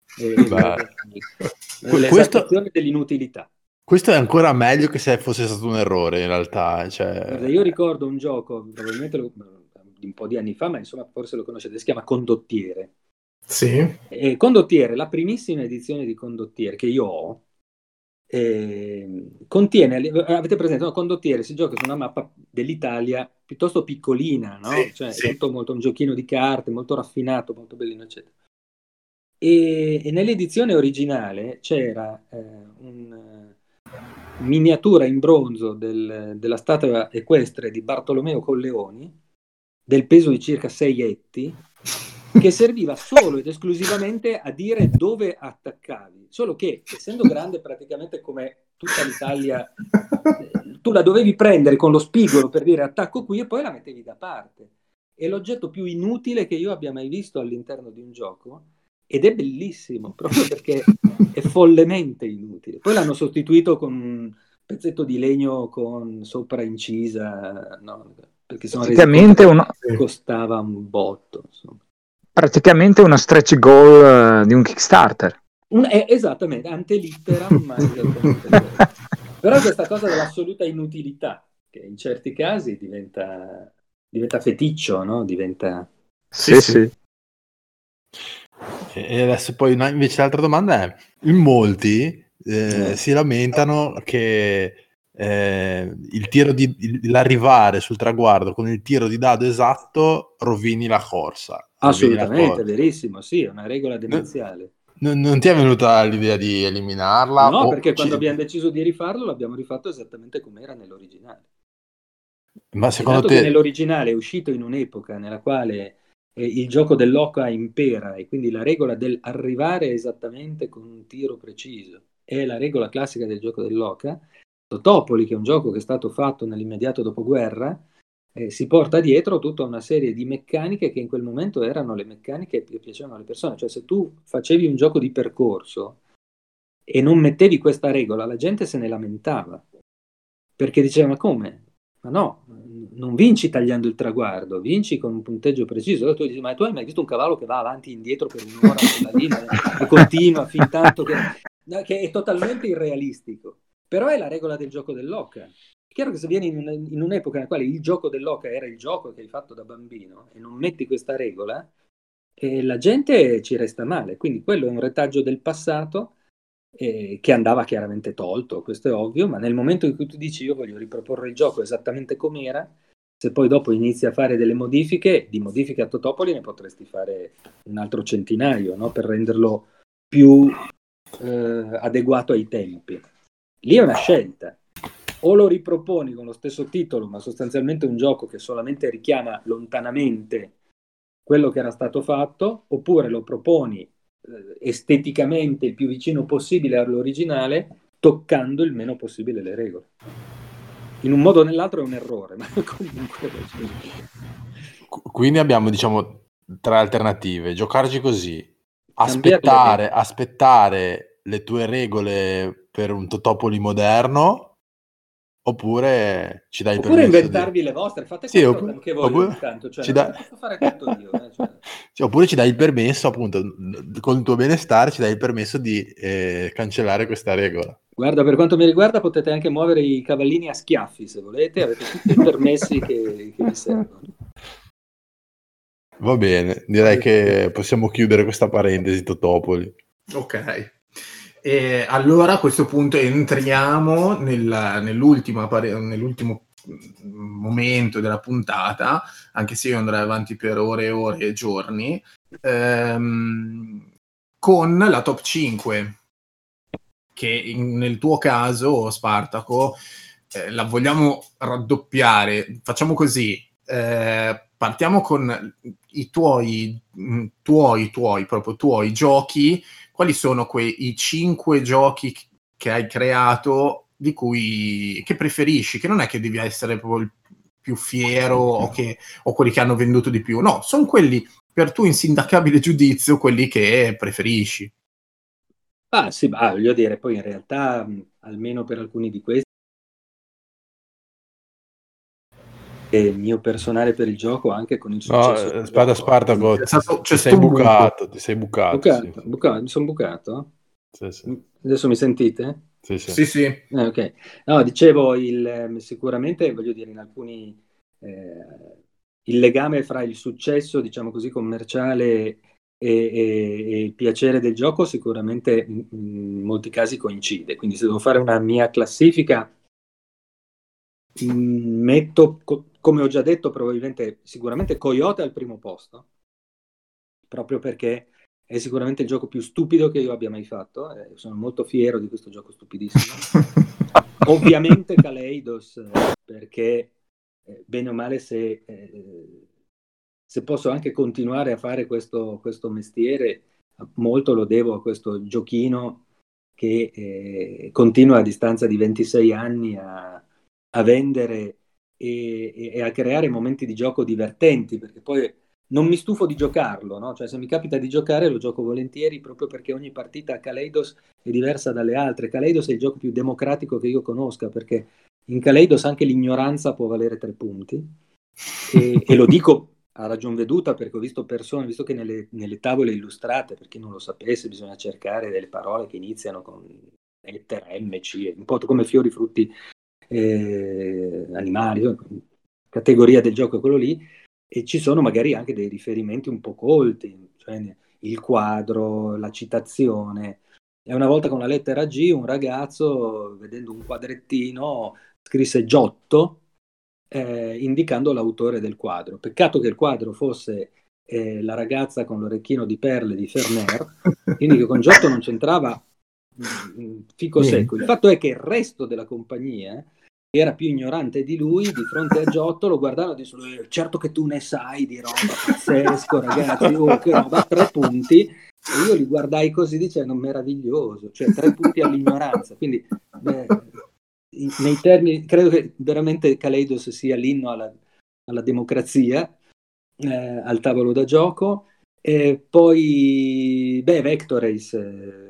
È questo... dell'inutilità. Questo è ancora meglio che se fosse stato un errore, in realtà. Cioè... Guarda, io ricordo un gioco, probabilmente lo, un po' di anni fa, ma insomma forse lo conoscete, si chiama Condottiere. Sì. E Condottiere, la primissima edizione di Condottiere che io ho, eh, contiene, avete presente, no, Condottiere si gioca su una mappa dell'Italia piuttosto piccolina, no? Sì, cioè, sì. Tutto molto un giochino di carte, molto raffinato, molto bellino, eccetera. E, e nell'edizione originale c'era eh, una miniatura in bronzo del, della statua equestre di Bartolomeo Colleoni, del peso di circa 6 etti, che serviva solo ed esclusivamente a dire dove attaccavi. Solo che, essendo grande praticamente come tutta l'Italia, eh, tu la dovevi prendere con lo spigolo per dire attacco qui e poi la mettevi da parte. È l'oggetto più inutile che io abbia mai visto all'interno di un gioco ed è bellissimo proprio perché è follemente inutile. Poi l'hanno sostituito con un pezzetto di legno con sopra incisa, no? perché sono praticamente una... costava un botto. Insomma praticamente una stretch goal uh, di un Kickstarter. Un, eh, esattamente, antelitteram, ma Però questa cosa dell'assoluta inutilità, che in certi casi diventa, diventa feticcio, no? Diventa... Sì, sì. sì. E adesso poi una, invece l'altra domanda è, in molti eh, eh. si lamentano che eh, il tiro di, l'arrivare sul traguardo con il tiro di dado esatto rovini la corsa. Assolutamente, verissimo, sì, è una regola demenziale. Non, non, ti è venuta l'idea di eliminarla? No, perché quando abbiamo deciso di rifarlo l'abbiamo rifatto esattamente come era nell'originale. Ma secondo te... nell'originale è uscito in un'epoca nella quale eh, il gioco dell'oca impera e quindi la regola del arrivare esattamente con un tiro preciso è la regola classica del gioco dell'oca, Totopoli, che è un gioco che è stato fatto nell'immediato dopoguerra, eh, si porta dietro tutta una serie di meccaniche che in quel momento erano le meccaniche che piacevano alle persone. Cioè, se tu facevi un gioco di percorso e non mettevi questa regola, la gente se ne lamentava perché diceva: Ma come? Ma no, non vinci tagliando il traguardo, vinci con un punteggio preciso. Allora tu dici: Ma tu hai mai visto un cavallo che va avanti e indietro per un'ora sulla linea e continua fin tanto che, che è totalmente irrealistico. Però è la regola del gioco dell'oca. Chiaro che se vieni in, in, un'epoca nella quale il gioco dell'oca era il gioco che hai fatto da bambino e non metti questa regola, eh, la gente ci resta male. Quindi quello è un retaggio del passato eh, che andava chiaramente tolto, questo è ovvio, ma nel momento in cui tu dici io voglio riproporre il gioco esattamente com'era, se poi dopo inizi a fare delle modifiche, di modifiche a Totopoli ne potresti fare un altro centinaio no? per renderlo più eh, adeguato ai tempi. Lì è una scelta. O lo riproponi con lo stesso titolo, ma sostanzialmente un gioco che solamente richiama lontanamente quello che era stato fatto, oppure lo proponi eh, esteticamente il più vicino possibile all'originale, toccando il meno possibile le regole. In un modo o nell'altro è un errore, ma comunque... Quindi abbiamo, diciamo, tre alternative. Giocarci così, aspettare, aspettare le tue regole per un Totopoli moderno oppure ci dai oppure inventarvi di... le vostre fate sì, oppure, che voglio oppure, tanto cioè, da... posso fare tutto io eh, cioè. sì, oppure ci dai il permesso appunto con il tuo benestare ci dai il permesso di eh, cancellare questa regola. Guarda per quanto mi riguarda potete anche muovere i cavallini a schiaffi se volete avete tutti i permessi che, che vi servono. Va bene direi che possiamo chiudere questa parentesi Totopoli. Ok e allora a questo punto entriamo nella, nell'ultimo momento della puntata, anche se io andrei avanti per ore e ore e giorni, ehm, con la top 5, che in, nel tuo caso, Spartaco, eh, la vogliamo raddoppiare. Facciamo così, eh, partiamo con i tuoi, tuoi, tuoi, proprio tuoi giochi quali sono quei cinque giochi che hai creato di cui che preferisci, che non è che devi essere proprio il più fiero o, che, o quelli che hanno venduto di più, no, sono quelli per tuo insindacabile giudizio, quelli che preferisci. Ah sì, ah, voglio dire, poi in realtà almeno per alcuni di questi il mio personale per il gioco anche con il successo. No, spada Spartaco, ti, ti sei bucato, ti sei bucato. bucato, sì. bucato mi sono bucato? Sì, sì. Adesso mi sentite? Sì, sì. sì, sì. Eh, ok. No, dicevo, il, sicuramente, voglio dire, in alcuni... Eh, il legame fra il successo, diciamo così, commerciale e, e, e, il piacere del gioco sicuramente in, in molti casi coincide. Quindi se devo fare una mia classifica, mm, metto come ho già detto, probabilmente sicuramente Coyote al primo posto, proprio perché è sicuramente il gioco più stupido che io abbia mai fatto. Eh, sono molto fiero di questo gioco stupidissimo. Ovviamente Kaleidos, perché eh, bene o male se, eh, se, posso anche continuare a fare questo, questo, mestiere, molto lo devo a questo giochino che eh, continua a distanza di 26 anni a, a vendere e, e, a creare momenti di gioco divertenti, perché poi non mi stufo di giocarlo, no? cioè se mi capita di giocare lo gioco volentieri proprio perché ogni partita a Kaleidos è diversa dalle altre. Kaleidos è il gioco più democratico che io conosca perché in Kaleidos anche l'ignoranza può valere tre punti e, e lo dico a ragion veduta perché ho visto persone, visto che nelle, nelle, tavole illustrate, per chi non lo sapesse, bisogna cercare delle parole che iniziano con lettere M, C, un po' come fiori, frutti eh, animali, categoria del gioco è quello lì, e ci sono magari anche dei riferimenti un po' colti, cioè il quadro, la citazione. E una volta con la lettera G un ragazzo, vedendo un quadrettino, scrisse Giotto, eh, indicando l'autore del quadro. Peccato che il quadro fosse eh, la ragazza con l'orecchino di perle di Ferner, quindi che con Giotto non c'entrava mm, mm, fico secco. Il fatto è che il resto della compagnia era più ignorante di lui, di fronte a Giotto lo guardava e diceva "Eh, certo che tu ne sai di roba, pazzesco ragazzi, oh che roba, tre punti. E io li guardai così dicendo meraviglioso, cioè tre punti all'ignoranza. Quindi beh, nei termini, credo che veramente Kaleidos sia l'inno alla, alla democrazia eh, al tavolo da gioco. E poi, beh, Vector Race, eh,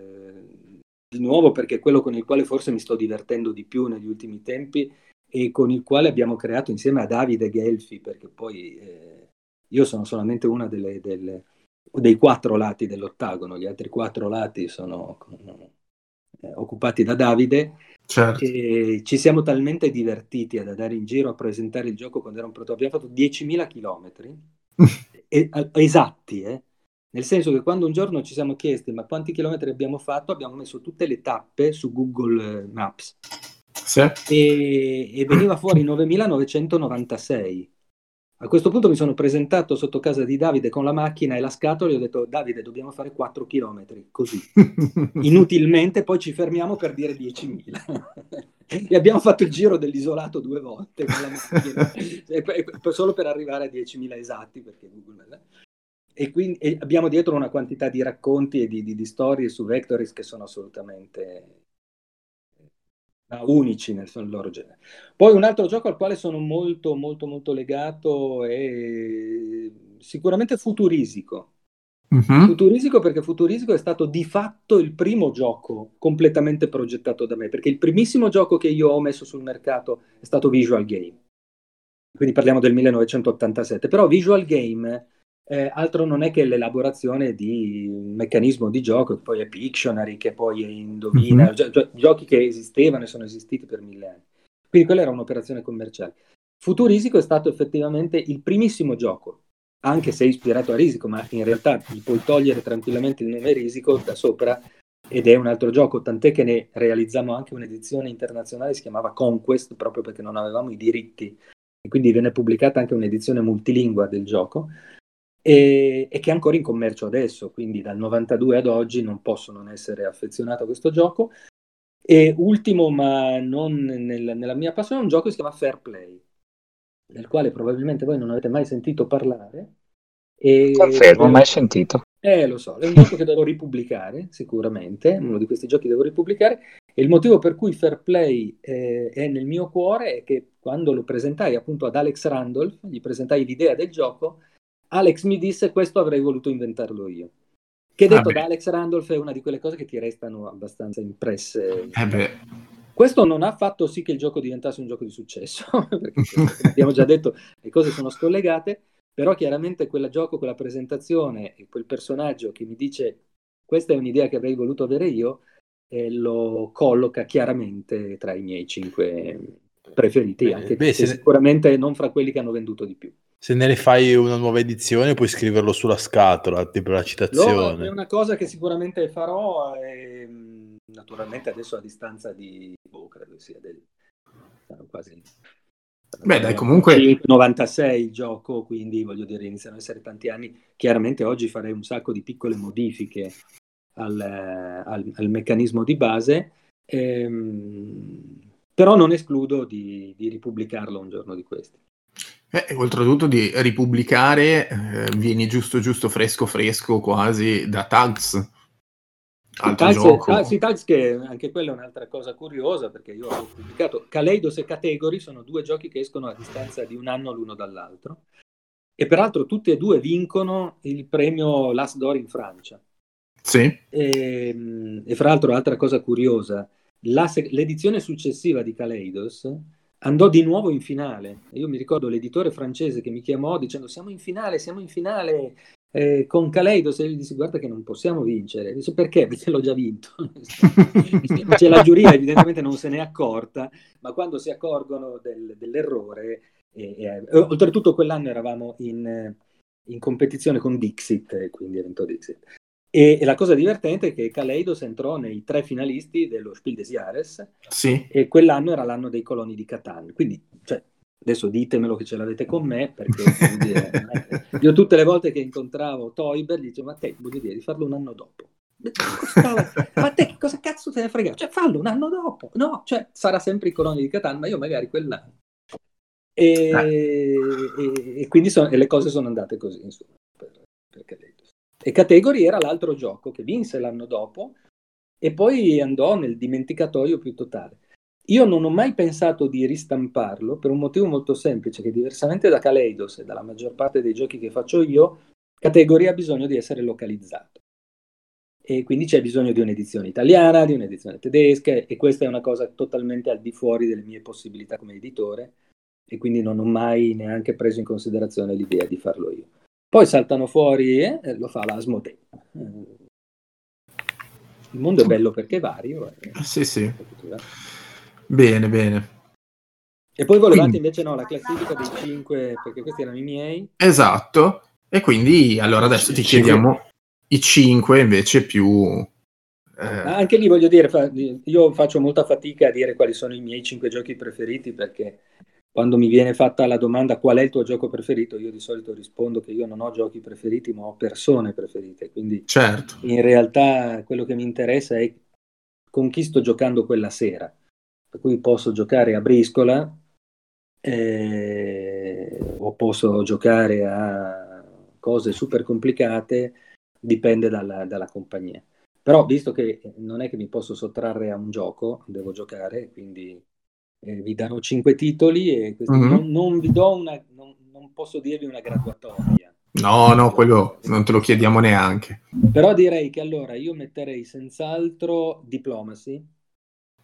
nuovo perché è quello con il quale forse mi sto divertendo di più negli ultimi tempi e con il quale abbiamo creato insieme a Davide Gelfi, perché poi eh, io sono solamente una delle, delle- dei quattro lati dell'ottagono, gli altri quattro lati sono eh, occupati da Davide Certo. e ci siamo talmente divertiti ad andare in giro a presentare il gioco quando era un prototipo. Abbiamo fatto 10.000 chilometri esatti, eh. Nel senso che quando un giorno ci siamo chiesti ma quanti chilometri abbiamo fatto, abbiamo messo tutte le tappe su Google eh, Maps Sì. e, e veniva fuori 9.996. A questo punto mi sono presentato sotto casa di Davide con la macchina e la scatola e ho detto Davide dobbiamo fare 4 chilometri, così. Inutilmente poi ci fermiamo per dire 10.000. e abbiamo fatto il giro dell'isolato due volte con la macchina, solo per arrivare a 10.000 esatti, perché Google l'ha- E quindi e abbiamo dietro una quantità di racconti e di, di- di storie su Vectoris che sono assolutamente eh, unici nel, loro genere. Poi un altro gioco al quale sono molto, molto, molto legato è sicuramente Futurisico. Mhm. Futurisico perché Futurisico è stato di fatto il primo gioco completamente progettato da me, perché il primissimo gioco che io ho messo sul mercato è stato Visual Game. Quindi parliamo del 1987, però Visual Game eh, altro non è che l'elaborazione di un meccanismo di gioco, che poi è Pictionary, che poi è Indovina, Mhm. gio- gio- giochi che esistevano e sono esistiti per mille anni. Quindi quella era un'operazione commerciale. Futurisico è stato effettivamente il primissimo gioco, anche se ispirato a Risico, ma in realtà gli puoi togliere tranquillamente il nome Risico da sopra ed è un altro gioco, tant'è che ne realizzammo anche un'edizione internazionale, si chiamava Conquest, proprio perché non avevamo i diritti e quindi viene pubblicata anche un'edizione multilingua del gioco e, e che è ancora in commercio adesso, quindi dal 92 ad oggi non posso non essere affezionato a questo gioco. E ultimo, ma non nel- nella mia passione, un gioco che si chiama Fair Play, del quale probabilmente voi non avete mai sentito parlare. E Confermo, mai sentito. eh, lo so, è un gioco che devo ripubblicare, sicuramente, uno di questi giochi devo ripubblicare, e il motivo per cui Fair Play eh, è nel mio cuore è che quando lo presentai appunto ad Alex Randolph, gli presentai l'idea del gioco, Alex mi disse questo avrei voluto inventarlo io. Che Ah, detto beh. da Alex Randolph è una di quelle cose che ti restano abbastanza impresse. Eh beh, Questo non ha fatto sì che il gioco diventasse un gioco di successo, perché come abbiamo già detto le cose sono scollegate, però chiaramente quel gioco, quella presentazione e quel personaggio che mi dice questa è un'idea che avrei voluto avere io, eh, lo colloca chiaramente tra i miei cinque preferiti, Beh, anche beh, se se ne- sicuramente non fra quelli che hanno venduto di più. Se ne rifai una nuova edizione puoi scriverlo sulla scatola, tipo la citazione. è una cosa che sicuramente farò, e, mh, naturalmente adesso a distanza di, boh, credo sia del saranno quasi Beh, dai, comunque- 96 il gioco, quindi voglio dire, iniziano ad essere tanti anni. Chiaramente oggi farei un sacco di piccole modifiche al, eh, al- al meccanismo di base, ehm, però non escludo di, di ripubblicarlo un giorno di questi. Eh, oltretutto di ripubblicare eh, vieni giusto giusto fresco fresco quasi da Tags. Altro Tags- gioco. ah, sì, Tags che anche quella è un'altra cosa curiosa perché io ho pubblicato Kaleidos e Category sono due giochi che escono a distanza di un anno l'uno dall'altro e peraltro tutti e due vincono il premio Last Door in Francia. Sì. E, mh, e fra l'altro, altra cosa curiosa, la l'edizione successiva di Kaleidos andò di nuovo in finale. Io mi ricordo l'editore francese che mi chiamò dicendo siamo in finale, siamo in finale eh, con Kaleidos e gli dissi guarda che non possiamo vincere. Dice perché? Perché l'ho già vinto. Cioè, la giuria evidentemente non se n'è accorta, ma quando si accorgono del- dell'errore, e- e- e- oltretutto quell'anno eravamo in, eh, in competizione con Dixit, quindi evento Dixit. E, e la cosa divertente è che Kaleidos entrò nei tre finalisti dello Spiel des Jahres Sì. e quell'anno era l'anno dei coloni di Catan. Quindi, cioè, adesso ditemelo che ce l'avete con me, perché dire, io tutte le volte che incontravo Toiber dicevo, ma te, voglio dire, di farlo un anno dopo. ma te che cosa cazzo te ne frega? Cioè, fallo un anno dopo. No, cioè, sarà sempre i coloni di Catan, ma io magari quell'anno. E, e, e quindi son, e le cose sono andate così, insomma, per, per Caleidos. E Category era l'altro gioco che vinse l'anno dopo e poi andò nel dimenticatoio più totale. Io non ho mai pensato di ristamparlo per un motivo molto semplice, che diversamente da Kaleidos e dalla maggior parte dei giochi che faccio io, Categoria ha bisogno di essere localizzato. E quindi c'è bisogno di un'edizione italiana, di un'edizione tedesca, e questa è una cosa totalmente al di fuori delle mie possibilità come editore, e quindi non ho mai neanche preso in considerazione l'idea di farlo io. Poi saltano fuori, eh, lo fa l'Asmodee. Il mondo è bello perché è vario. Eh. Sì, sì. Bene, bene. E poi volevate quindi... invece no, la classifica dei 5, perché questi erano i miei. Esatto. E quindi allora adesso ti chiediamo i 5 invece più... Eh... Anche lì voglio dire, io faccio molta fatica a dire quali sono i miei 5 giochi preferiti perché quando mi viene fatta la domanda qual è il tuo gioco preferito, io di solito rispondo che io non ho giochi preferiti, ma ho persone preferite. Quindi certo. in realtà quello che mi interessa è con chi sto giocando quella sera. Per cui posso giocare a briscola eh, o posso giocare a cose super complicate, dipende dalla, dalla compagnia. Però visto che non è che mi posso sottrarre a un gioco, devo giocare, quindi eh, vi darò cinque titoli e mm-hmm. non, non, vi do una, non, non, posso dirvi una graduatoria. No, no, quello non te lo chiediamo neanche. Però direi che allora io metterei senz'altro Diplomacy.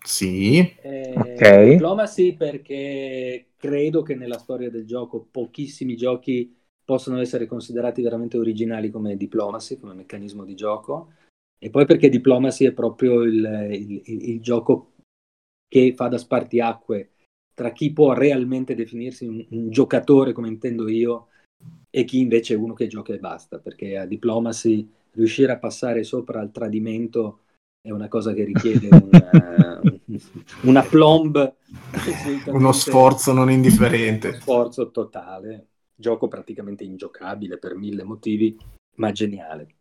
Sì. Eh, okay. Diplomacy perché credo che nella storia del gioco pochissimi giochi possono essere considerati veramente originali come Diplomacy, come meccanismo di gioco. E poi perché Diplomacy è proprio il, il, il, il gioco che fa da spartiacque tra chi può realmente definirsi un, un, giocatore come intendo io e chi invece è uno che gioca e basta, perché a Diplomacy riuscire a passare sopra al tradimento è una cosa che richiede una, una plomb. Uno sforzo non indifferente. Uno sforzo totale. Gioco praticamente ingiocabile per mille motivi, ma geniale.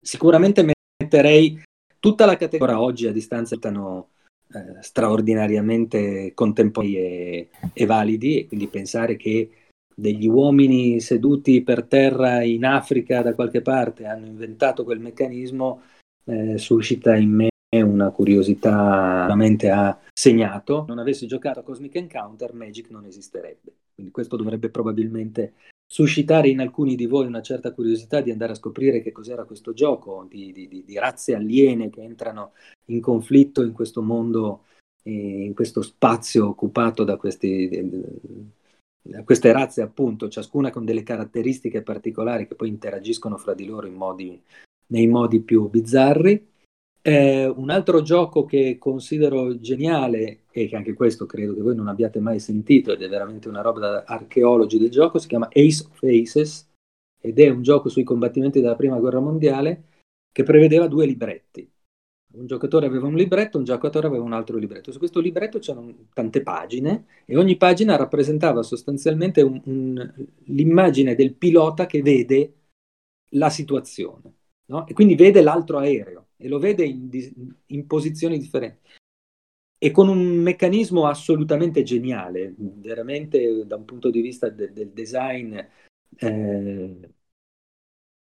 Sicuramente metterei tutta la categoria oggi a distanza stanno eh, straordinariamente contemporanei e, e validi e quindi pensare che degli uomini seduti per terra in Africa da qualche parte hanno inventato quel meccanismo eh, suscita in me una curiosità veramente ha segnato. Non avessi giocato a Cosmic Encounter, Magic non esisterebbe. Quindi questo dovrebbe probabilmente suscitare in alcuni di voi una certa curiosità di andare a scoprire che cos'era questo gioco, di, di, di razze aliene che entrano in conflitto in questo mondo, eh, in questo spazio occupato da, questi, da queste razze, appunto, ciascuna con delle caratteristiche particolari che poi interagiscono fra di loro in modi, nei modi più bizzarri. Eh, un altro gioco che considero geniale e che anche questo credo che voi non abbiate mai sentito ed è veramente una roba da archeologi del gioco, si chiama Ace of Aces ed è un gioco sui combattimenti della prima guerra mondiale che prevedeva due libretti. Un giocatore aveva un libretto, un giocatore aveva un altro libretto. Su questo libretto c'erano tante pagine e ogni pagina rappresentava sostanzialmente un, un, l'immagine del pilota che vede la situazione no? e quindi vede l'altro aereo e lo vede in, in posizioni differenti e con un meccanismo assolutamente geniale, veramente da un punto di vista de, del design, eh,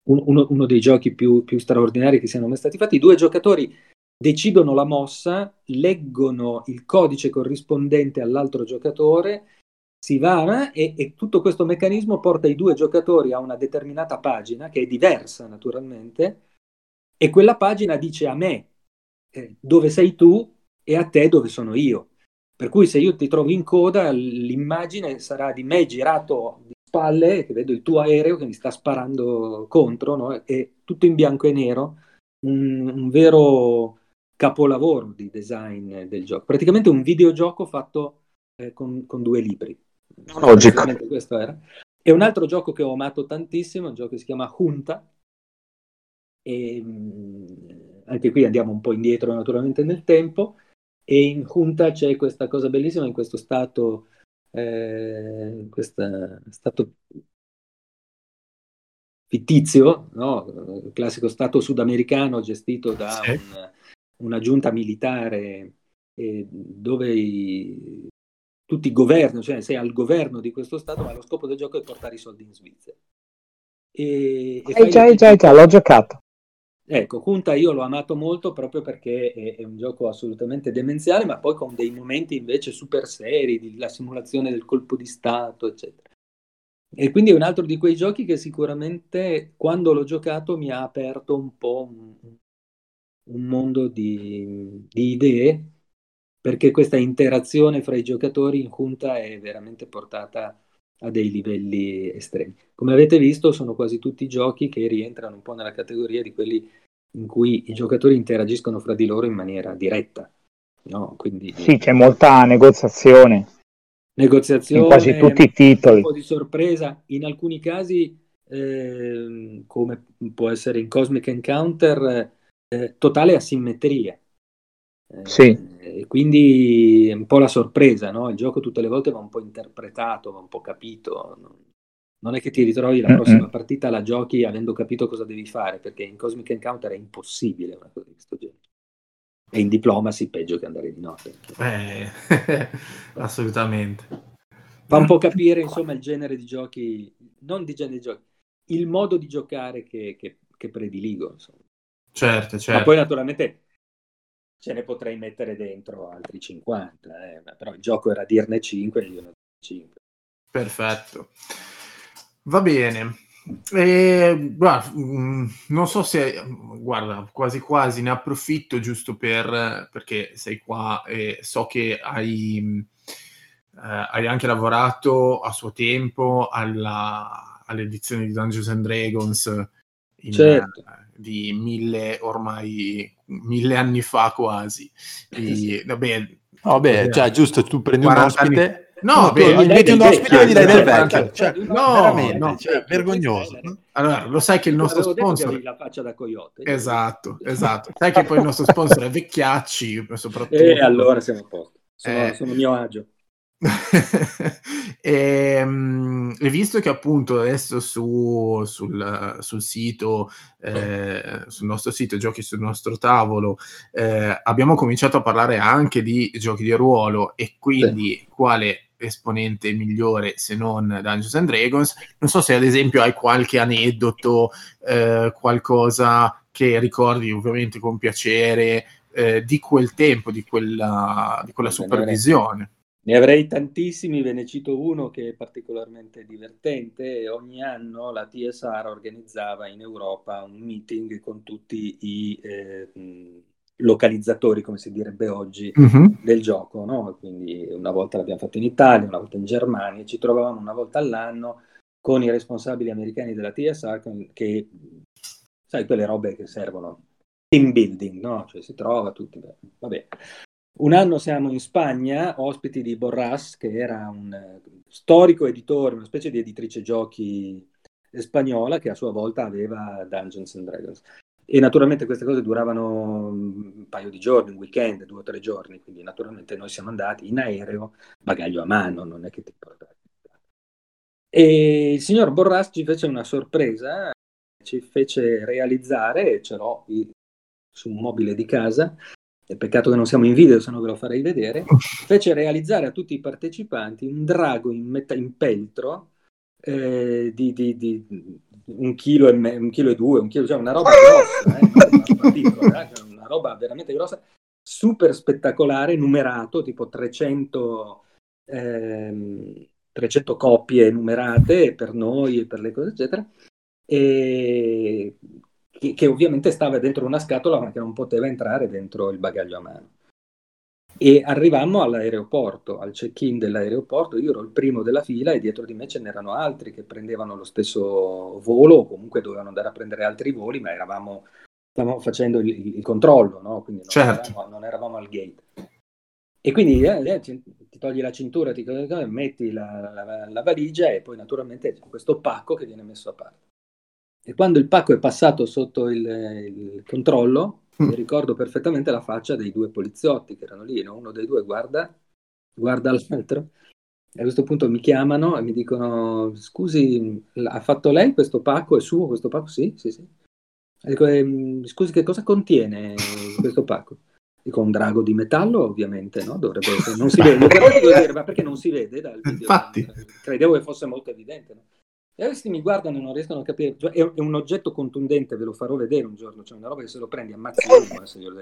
uno, uno, dei giochi più, più, straordinari che siano mai stati fatti. I due giocatori decidono la mossa, leggono il codice corrispondente all'altro giocatore, si va e, e tutto questo meccanismo porta i due giocatori a una determinata pagina, che è diversa naturalmente, e quella pagina dice a me eh, dove sei tu e a te dove sono io. Per cui se io ti trovo in coda, l'immagine sarà di me girato di spalle, che vedo il tuo aereo che mi sta sparando contro, no? e tutto in bianco e nero, un, un vero capolavoro di design del gioco. Praticamente un videogioco fatto eh, con, con, due libri. Logico. Questo era. E un altro gioco che ho amato tantissimo, un gioco che si chiama Junta, e, anche qui andiamo un po' indietro naturalmente nel tempo, e in Junta c'è questa cosa bellissima, in questo stato, eh, questo stato fittizio, no? il classico Stato sudamericano gestito da Sì. un- una giunta militare eh, dove i- tutti governano, cioè sei al governo di questo Stato, ma lo scopo del gioco è portare i soldi in Svizzera. E, e già, già, già, l'ho giocato. Ecco, Kunta io l'ho amato molto proprio perché è, è un gioco assolutamente demenziale, ma poi con dei momenti invece super seri, di- la simulazione del colpo di Stato, eccetera. E quindi è un altro di quei giochi che sicuramente quando l'ho giocato mi ha aperto un po' un, un mondo di, di idee, perché questa interazione fra i giocatori in Kunta è veramente portata a dei livelli estremi. Come avete visto, sono quasi tutti giochi che rientrano un po' nella categoria di quelli in cui i giocatori interagiscono fra di loro in maniera diretta. No? Quindi Sì, c'è molta negoziazione negoziazione, in quasi tutti i titoli. un po' di sorpresa, in alcuni casi, ehm, come può essere in Cosmic Encounter, eh, totale asimmetria. Eh, Sì. E quindi è un po' la sorpresa, no? Il gioco tutte le volte va un po' interpretato, va un po' capito. Non, è che ti ritrovi la prossima partita, la giochi avendo capito cosa devi fare, perché in Cosmic Encounter è impossibile una cosa di questo genere. E in Diplomacy peggio che andare di notte. Eh, assolutamente. Fa un po' capire, insomma, il genere di giochi, non di genere di giochi, il modo di giocare che, che- che prediligo. Insomma. Certo, Ma certo. poi naturalmente ce ne potrei mettere dentro altri 50, eh, però il gioco era dirne 5 e io ne ho 5. Perfetto. Va bene. E, guarda, mm, non so se, guarda, quasi quasi ne approfitto giusto per, perché sei qua e so che hai, eh, hai anche lavorato a suo tempo alla- all'edizione di Dungeons and Dragons in, Certo. eh, di mille, ormai mille anni fa quasi. E, vabbè, Vabbè, cioè, giusto, tu prendi un 40 anni- ospite. No, tu beh, inviti un ospite e gli dai del vecchio. Cioè, no, no. cioè, vergognoso. allora, lo sai che il nostro sponsor... la faccia da coyote. Esatto, esatto. Sai che poi il nostro sponsor è Vecchiacci, soprattutto. E allora siamo a posto. Sono, Eh. sono a mio agio. e, mm, e visto che appunto adesso su, sul, sul sito, eh, sul nostro sito, giochi sul nostro tavolo, eh, abbiamo cominciato a parlare anche di giochi di ruolo e quindi quale esponente migliore se non Dungeons and Dragons. Non so se ad esempio hai qualche aneddoto, eh, qualcosa che ricordi ovviamente con piacere eh, di quel tempo, di quella, di quella supervisione. Ne avrei tantissimi, ve ne cito uno che è particolarmente divertente. Ogni anno la TSR organizzava in Europa un meeting con tutti i eh, localizzatori, come si direbbe oggi, Mhm. del gioco. No? Quindi una volta l'abbiamo fatto in Italia, una volta in Germania, ci trovavamo una volta all'anno con i responsabili americani della TSR che, sai, quelle robe che servono, team building, no? Cioè si trova tutti, vabbè. Un anno siamo in Spagna, ospiti di Borras, che era un eh, storico editore, una specie di editrice giochi spagnola che a sua volta aveva Dungeons and Dragons. E naturalmente queste cose duravano un paio di giorni, un weekend, due o tre giorni, quindi naturalmente noi siamo andati in aereo, bagaglio a mano, non è che ti portavi. E il signor Borras ci fece una sorpresa, ci fece realizzare, ce l'ho su un mobile di casa, peccato che non siamo in video, se no ve lo farei vedere, fece realizzare a tutti i partecipanti un drago in, meta- in peltro eh, di, di- di un chilo e, me- un chilo e due, un chilo, cioè una roba grossa, eh, una roba piccola, eh, una roba veramente grossa, super spettacolare, numerato, tipo 300, ehm, 300 coppie numerate per noi e per le cose, eccetera, e che, che ovviamente stava dentro una scatola ma che non poteva entrare dentro il bagaglio a mano. E arrivammo all'aeroporto, al check-in dell'aeroporto, io ero il primo della fila e dietro di me ce n'erano altri che prendevano lo stesso volo o comunque dovevano andare a prendere altri voli, ma eravamo, stavamo facendo il, il controllo, no? quindi non, Certo. eravamo, non eravamo al gate. E quindi eh, eh, ti, ti togli la cintura, ti, metti la, la- la valigia e poi naturalmente c'è questo pacco che viene messo a parte. E quando il pacco è passato sotto il, il controllo, Mm. mi ricordo perfettamente la faccia dei due poliziotti che erano lì, no? uno dei due guarda, guarda l'altro A questo punto mi chiamano e mi dicono: Scusi, ha fatto lei questo pacco? È suo questo pacco? Sì, sì, sì. E dico, ehm, scusi, che cosa contiene questo pacco? Dico un drago di metallo, ovviamente, no? Dovrebbe essere. Non si vede. Dire, ma perché non si vede dal video? Infatti. Credevo che fosse molto evidente, no? E questi mi guardano e non riescono a capire. Cioè, È, è un oggetto contundente, ve lo farò vedere un giorno. Cioè, una roba che se lo prendi ammazzi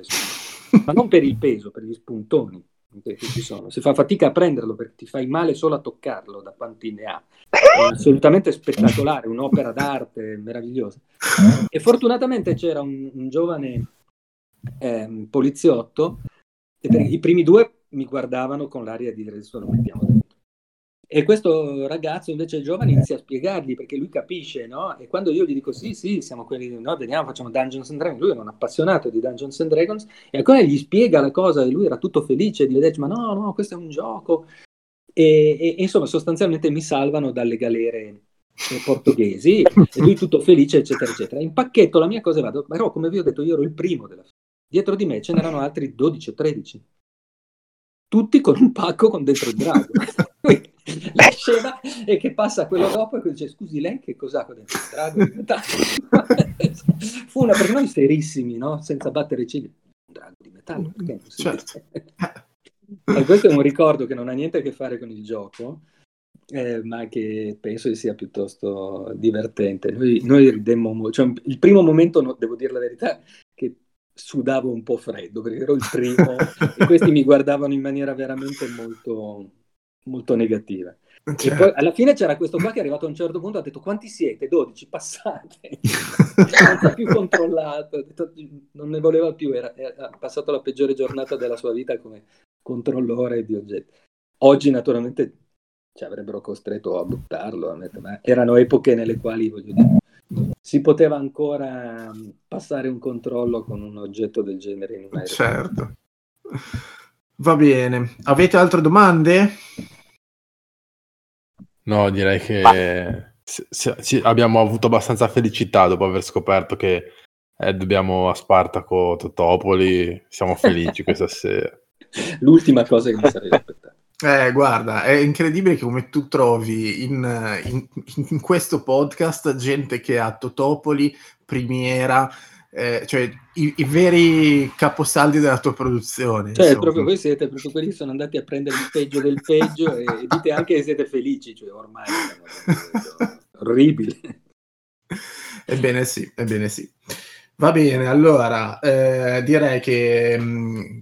su. Ma non per il peso, per gli spuntoni che ci sono. Si fa fatica a prenderlo perché ti fai male solo a toccarlo da quanti ne ha. È assolutamente spettacolare, un'opera d'arte meravigliosa. E fortunatamente c'era un, un giovane ehm, poliziotto e per i primi due mi guardavano con l'aria di adesso lo mettiamo dentro. E questo ragazzo invece giovane inizia a spiegargli perché lui capisce, no? E quando io gli dico sì, sì, siamo quelli, no, veniamo, facciamo Dungeons and Dragons, lui era un appassionato di Dungeons and Dragons e ancora gli spiega la cosa e lui era tutto felice di vedere, ma no, no, questo è un gioco. E, e- e insomma, sostanzialmente mi salvano dalle galere eh, portoghesi e lui tutto felice, eccetera, eccetera. In pacchetto la mia cosa vado, però come vi ho detto io ero il primo della. Dietro di me ce n'erano altri 12 o 13 tutti con un pacco con dentro il drago. La scena è che passa quello dopo e dice scusi lei che cos'ha con il drago? Fu una per noi serissimi, no? senza battere i ciglia. Un drago di metallo, perché non si Certo. E questo è un ricordo che non ha niente a che fare con il gioco, eh, ma che penso sia piuttosto divertente. Noi, noi ridemmo mo- cioè, il primo momento, no, devo dire la verità, che sudavo un po' freddo perché ero il primo e questi mi guardavano in maniera veramente molto, molto negativa. E Certo. poi alla fine c'era questo qua che è arrivato a un certo punto ha detto quanti siete? 12, passate. non è più controllato, ha detto, non ne voleva più, era, era- ha passato la peggiore giornata della sua vita come controllore di oggetti. Oggi naturalmente ci avrebbero costretto a buttarlo, ma erano epoche nelle quali dire, si poteva ancora mm, passare un controllo con un oggetto del genere in un aereo. Certo. Va bene. Avete altre domande? No, direi che se- se- ci- abbiamo avuto abbastanza felicità dopo aver scoperto che eh, dobbiamo a Spartaco Totopoli. Siamo felici questa sera. L'ultima cosa che mi sarei aspettato. Eh, guarda, è incredibile che come tu trovi in, in- in questo podcast gente che ha Totopoli, Primiera, eh, cioè i, i veri caposaldi della tua produzione. Cioè, insomma. proprio voi siete proprio quelli che sono andati a prendere il peggio del peggio e, e dite anche che siete felici, cioè ormai siamo orribili. Ebbene sì, ebbene sì. Va bene, allora eh, direi che mh,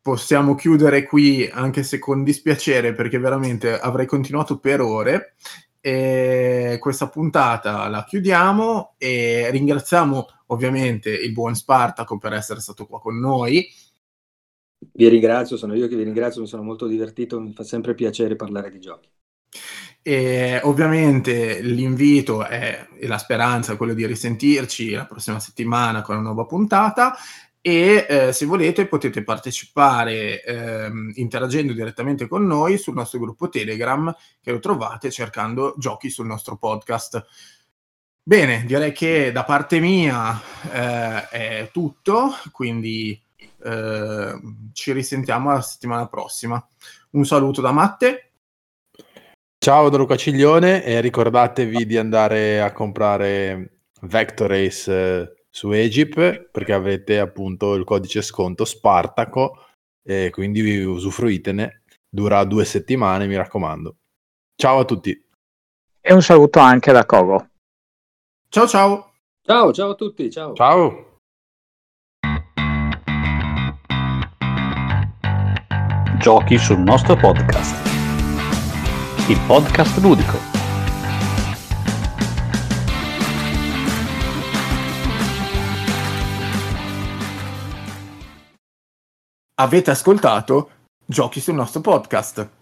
possiamo chiudere qui, anche se con dispiacere, perché veramente avrei continuato per ore. E questa puntata la chiudiamo e ringraziamo ovviamente il buon Spartaco per essere stato qua con noi. Vi ringrazio, sono io che vi ringrazio, mi sono molto divertito, mi fa sempre piacere parlare di giochi. E ovviamente l'invito è, e la speranza è quello di risentirci la prossima settimana con una nuova puntata e eh, se volete potete partecipare ehm, interagendo direttamente con noi sul nostro gruppo Telegram che lo trovate cercando giochi sul nostro podcast. Bene, direi che da parte mia eh, è tutto, quindi eh, ci risentiamo la settimana prossima. Un saluto da Matte. Ciao da Luca Ciglione e ricordatevi di andare a comprare Vector Race eh, su Egypt perché avete appunto il codice sconto Spartaco e quindi vi usufruitene. Dura due settimane, mi raccomando. Ciao a tutti. E un saluto anche da Kogo. Ciao ciao! Ciao, ciao a tutti, ciao. Ciao. Giochi sul nostro podcast. Il podcast ludico. Avete ascoltato Giochi sul nostro podcast.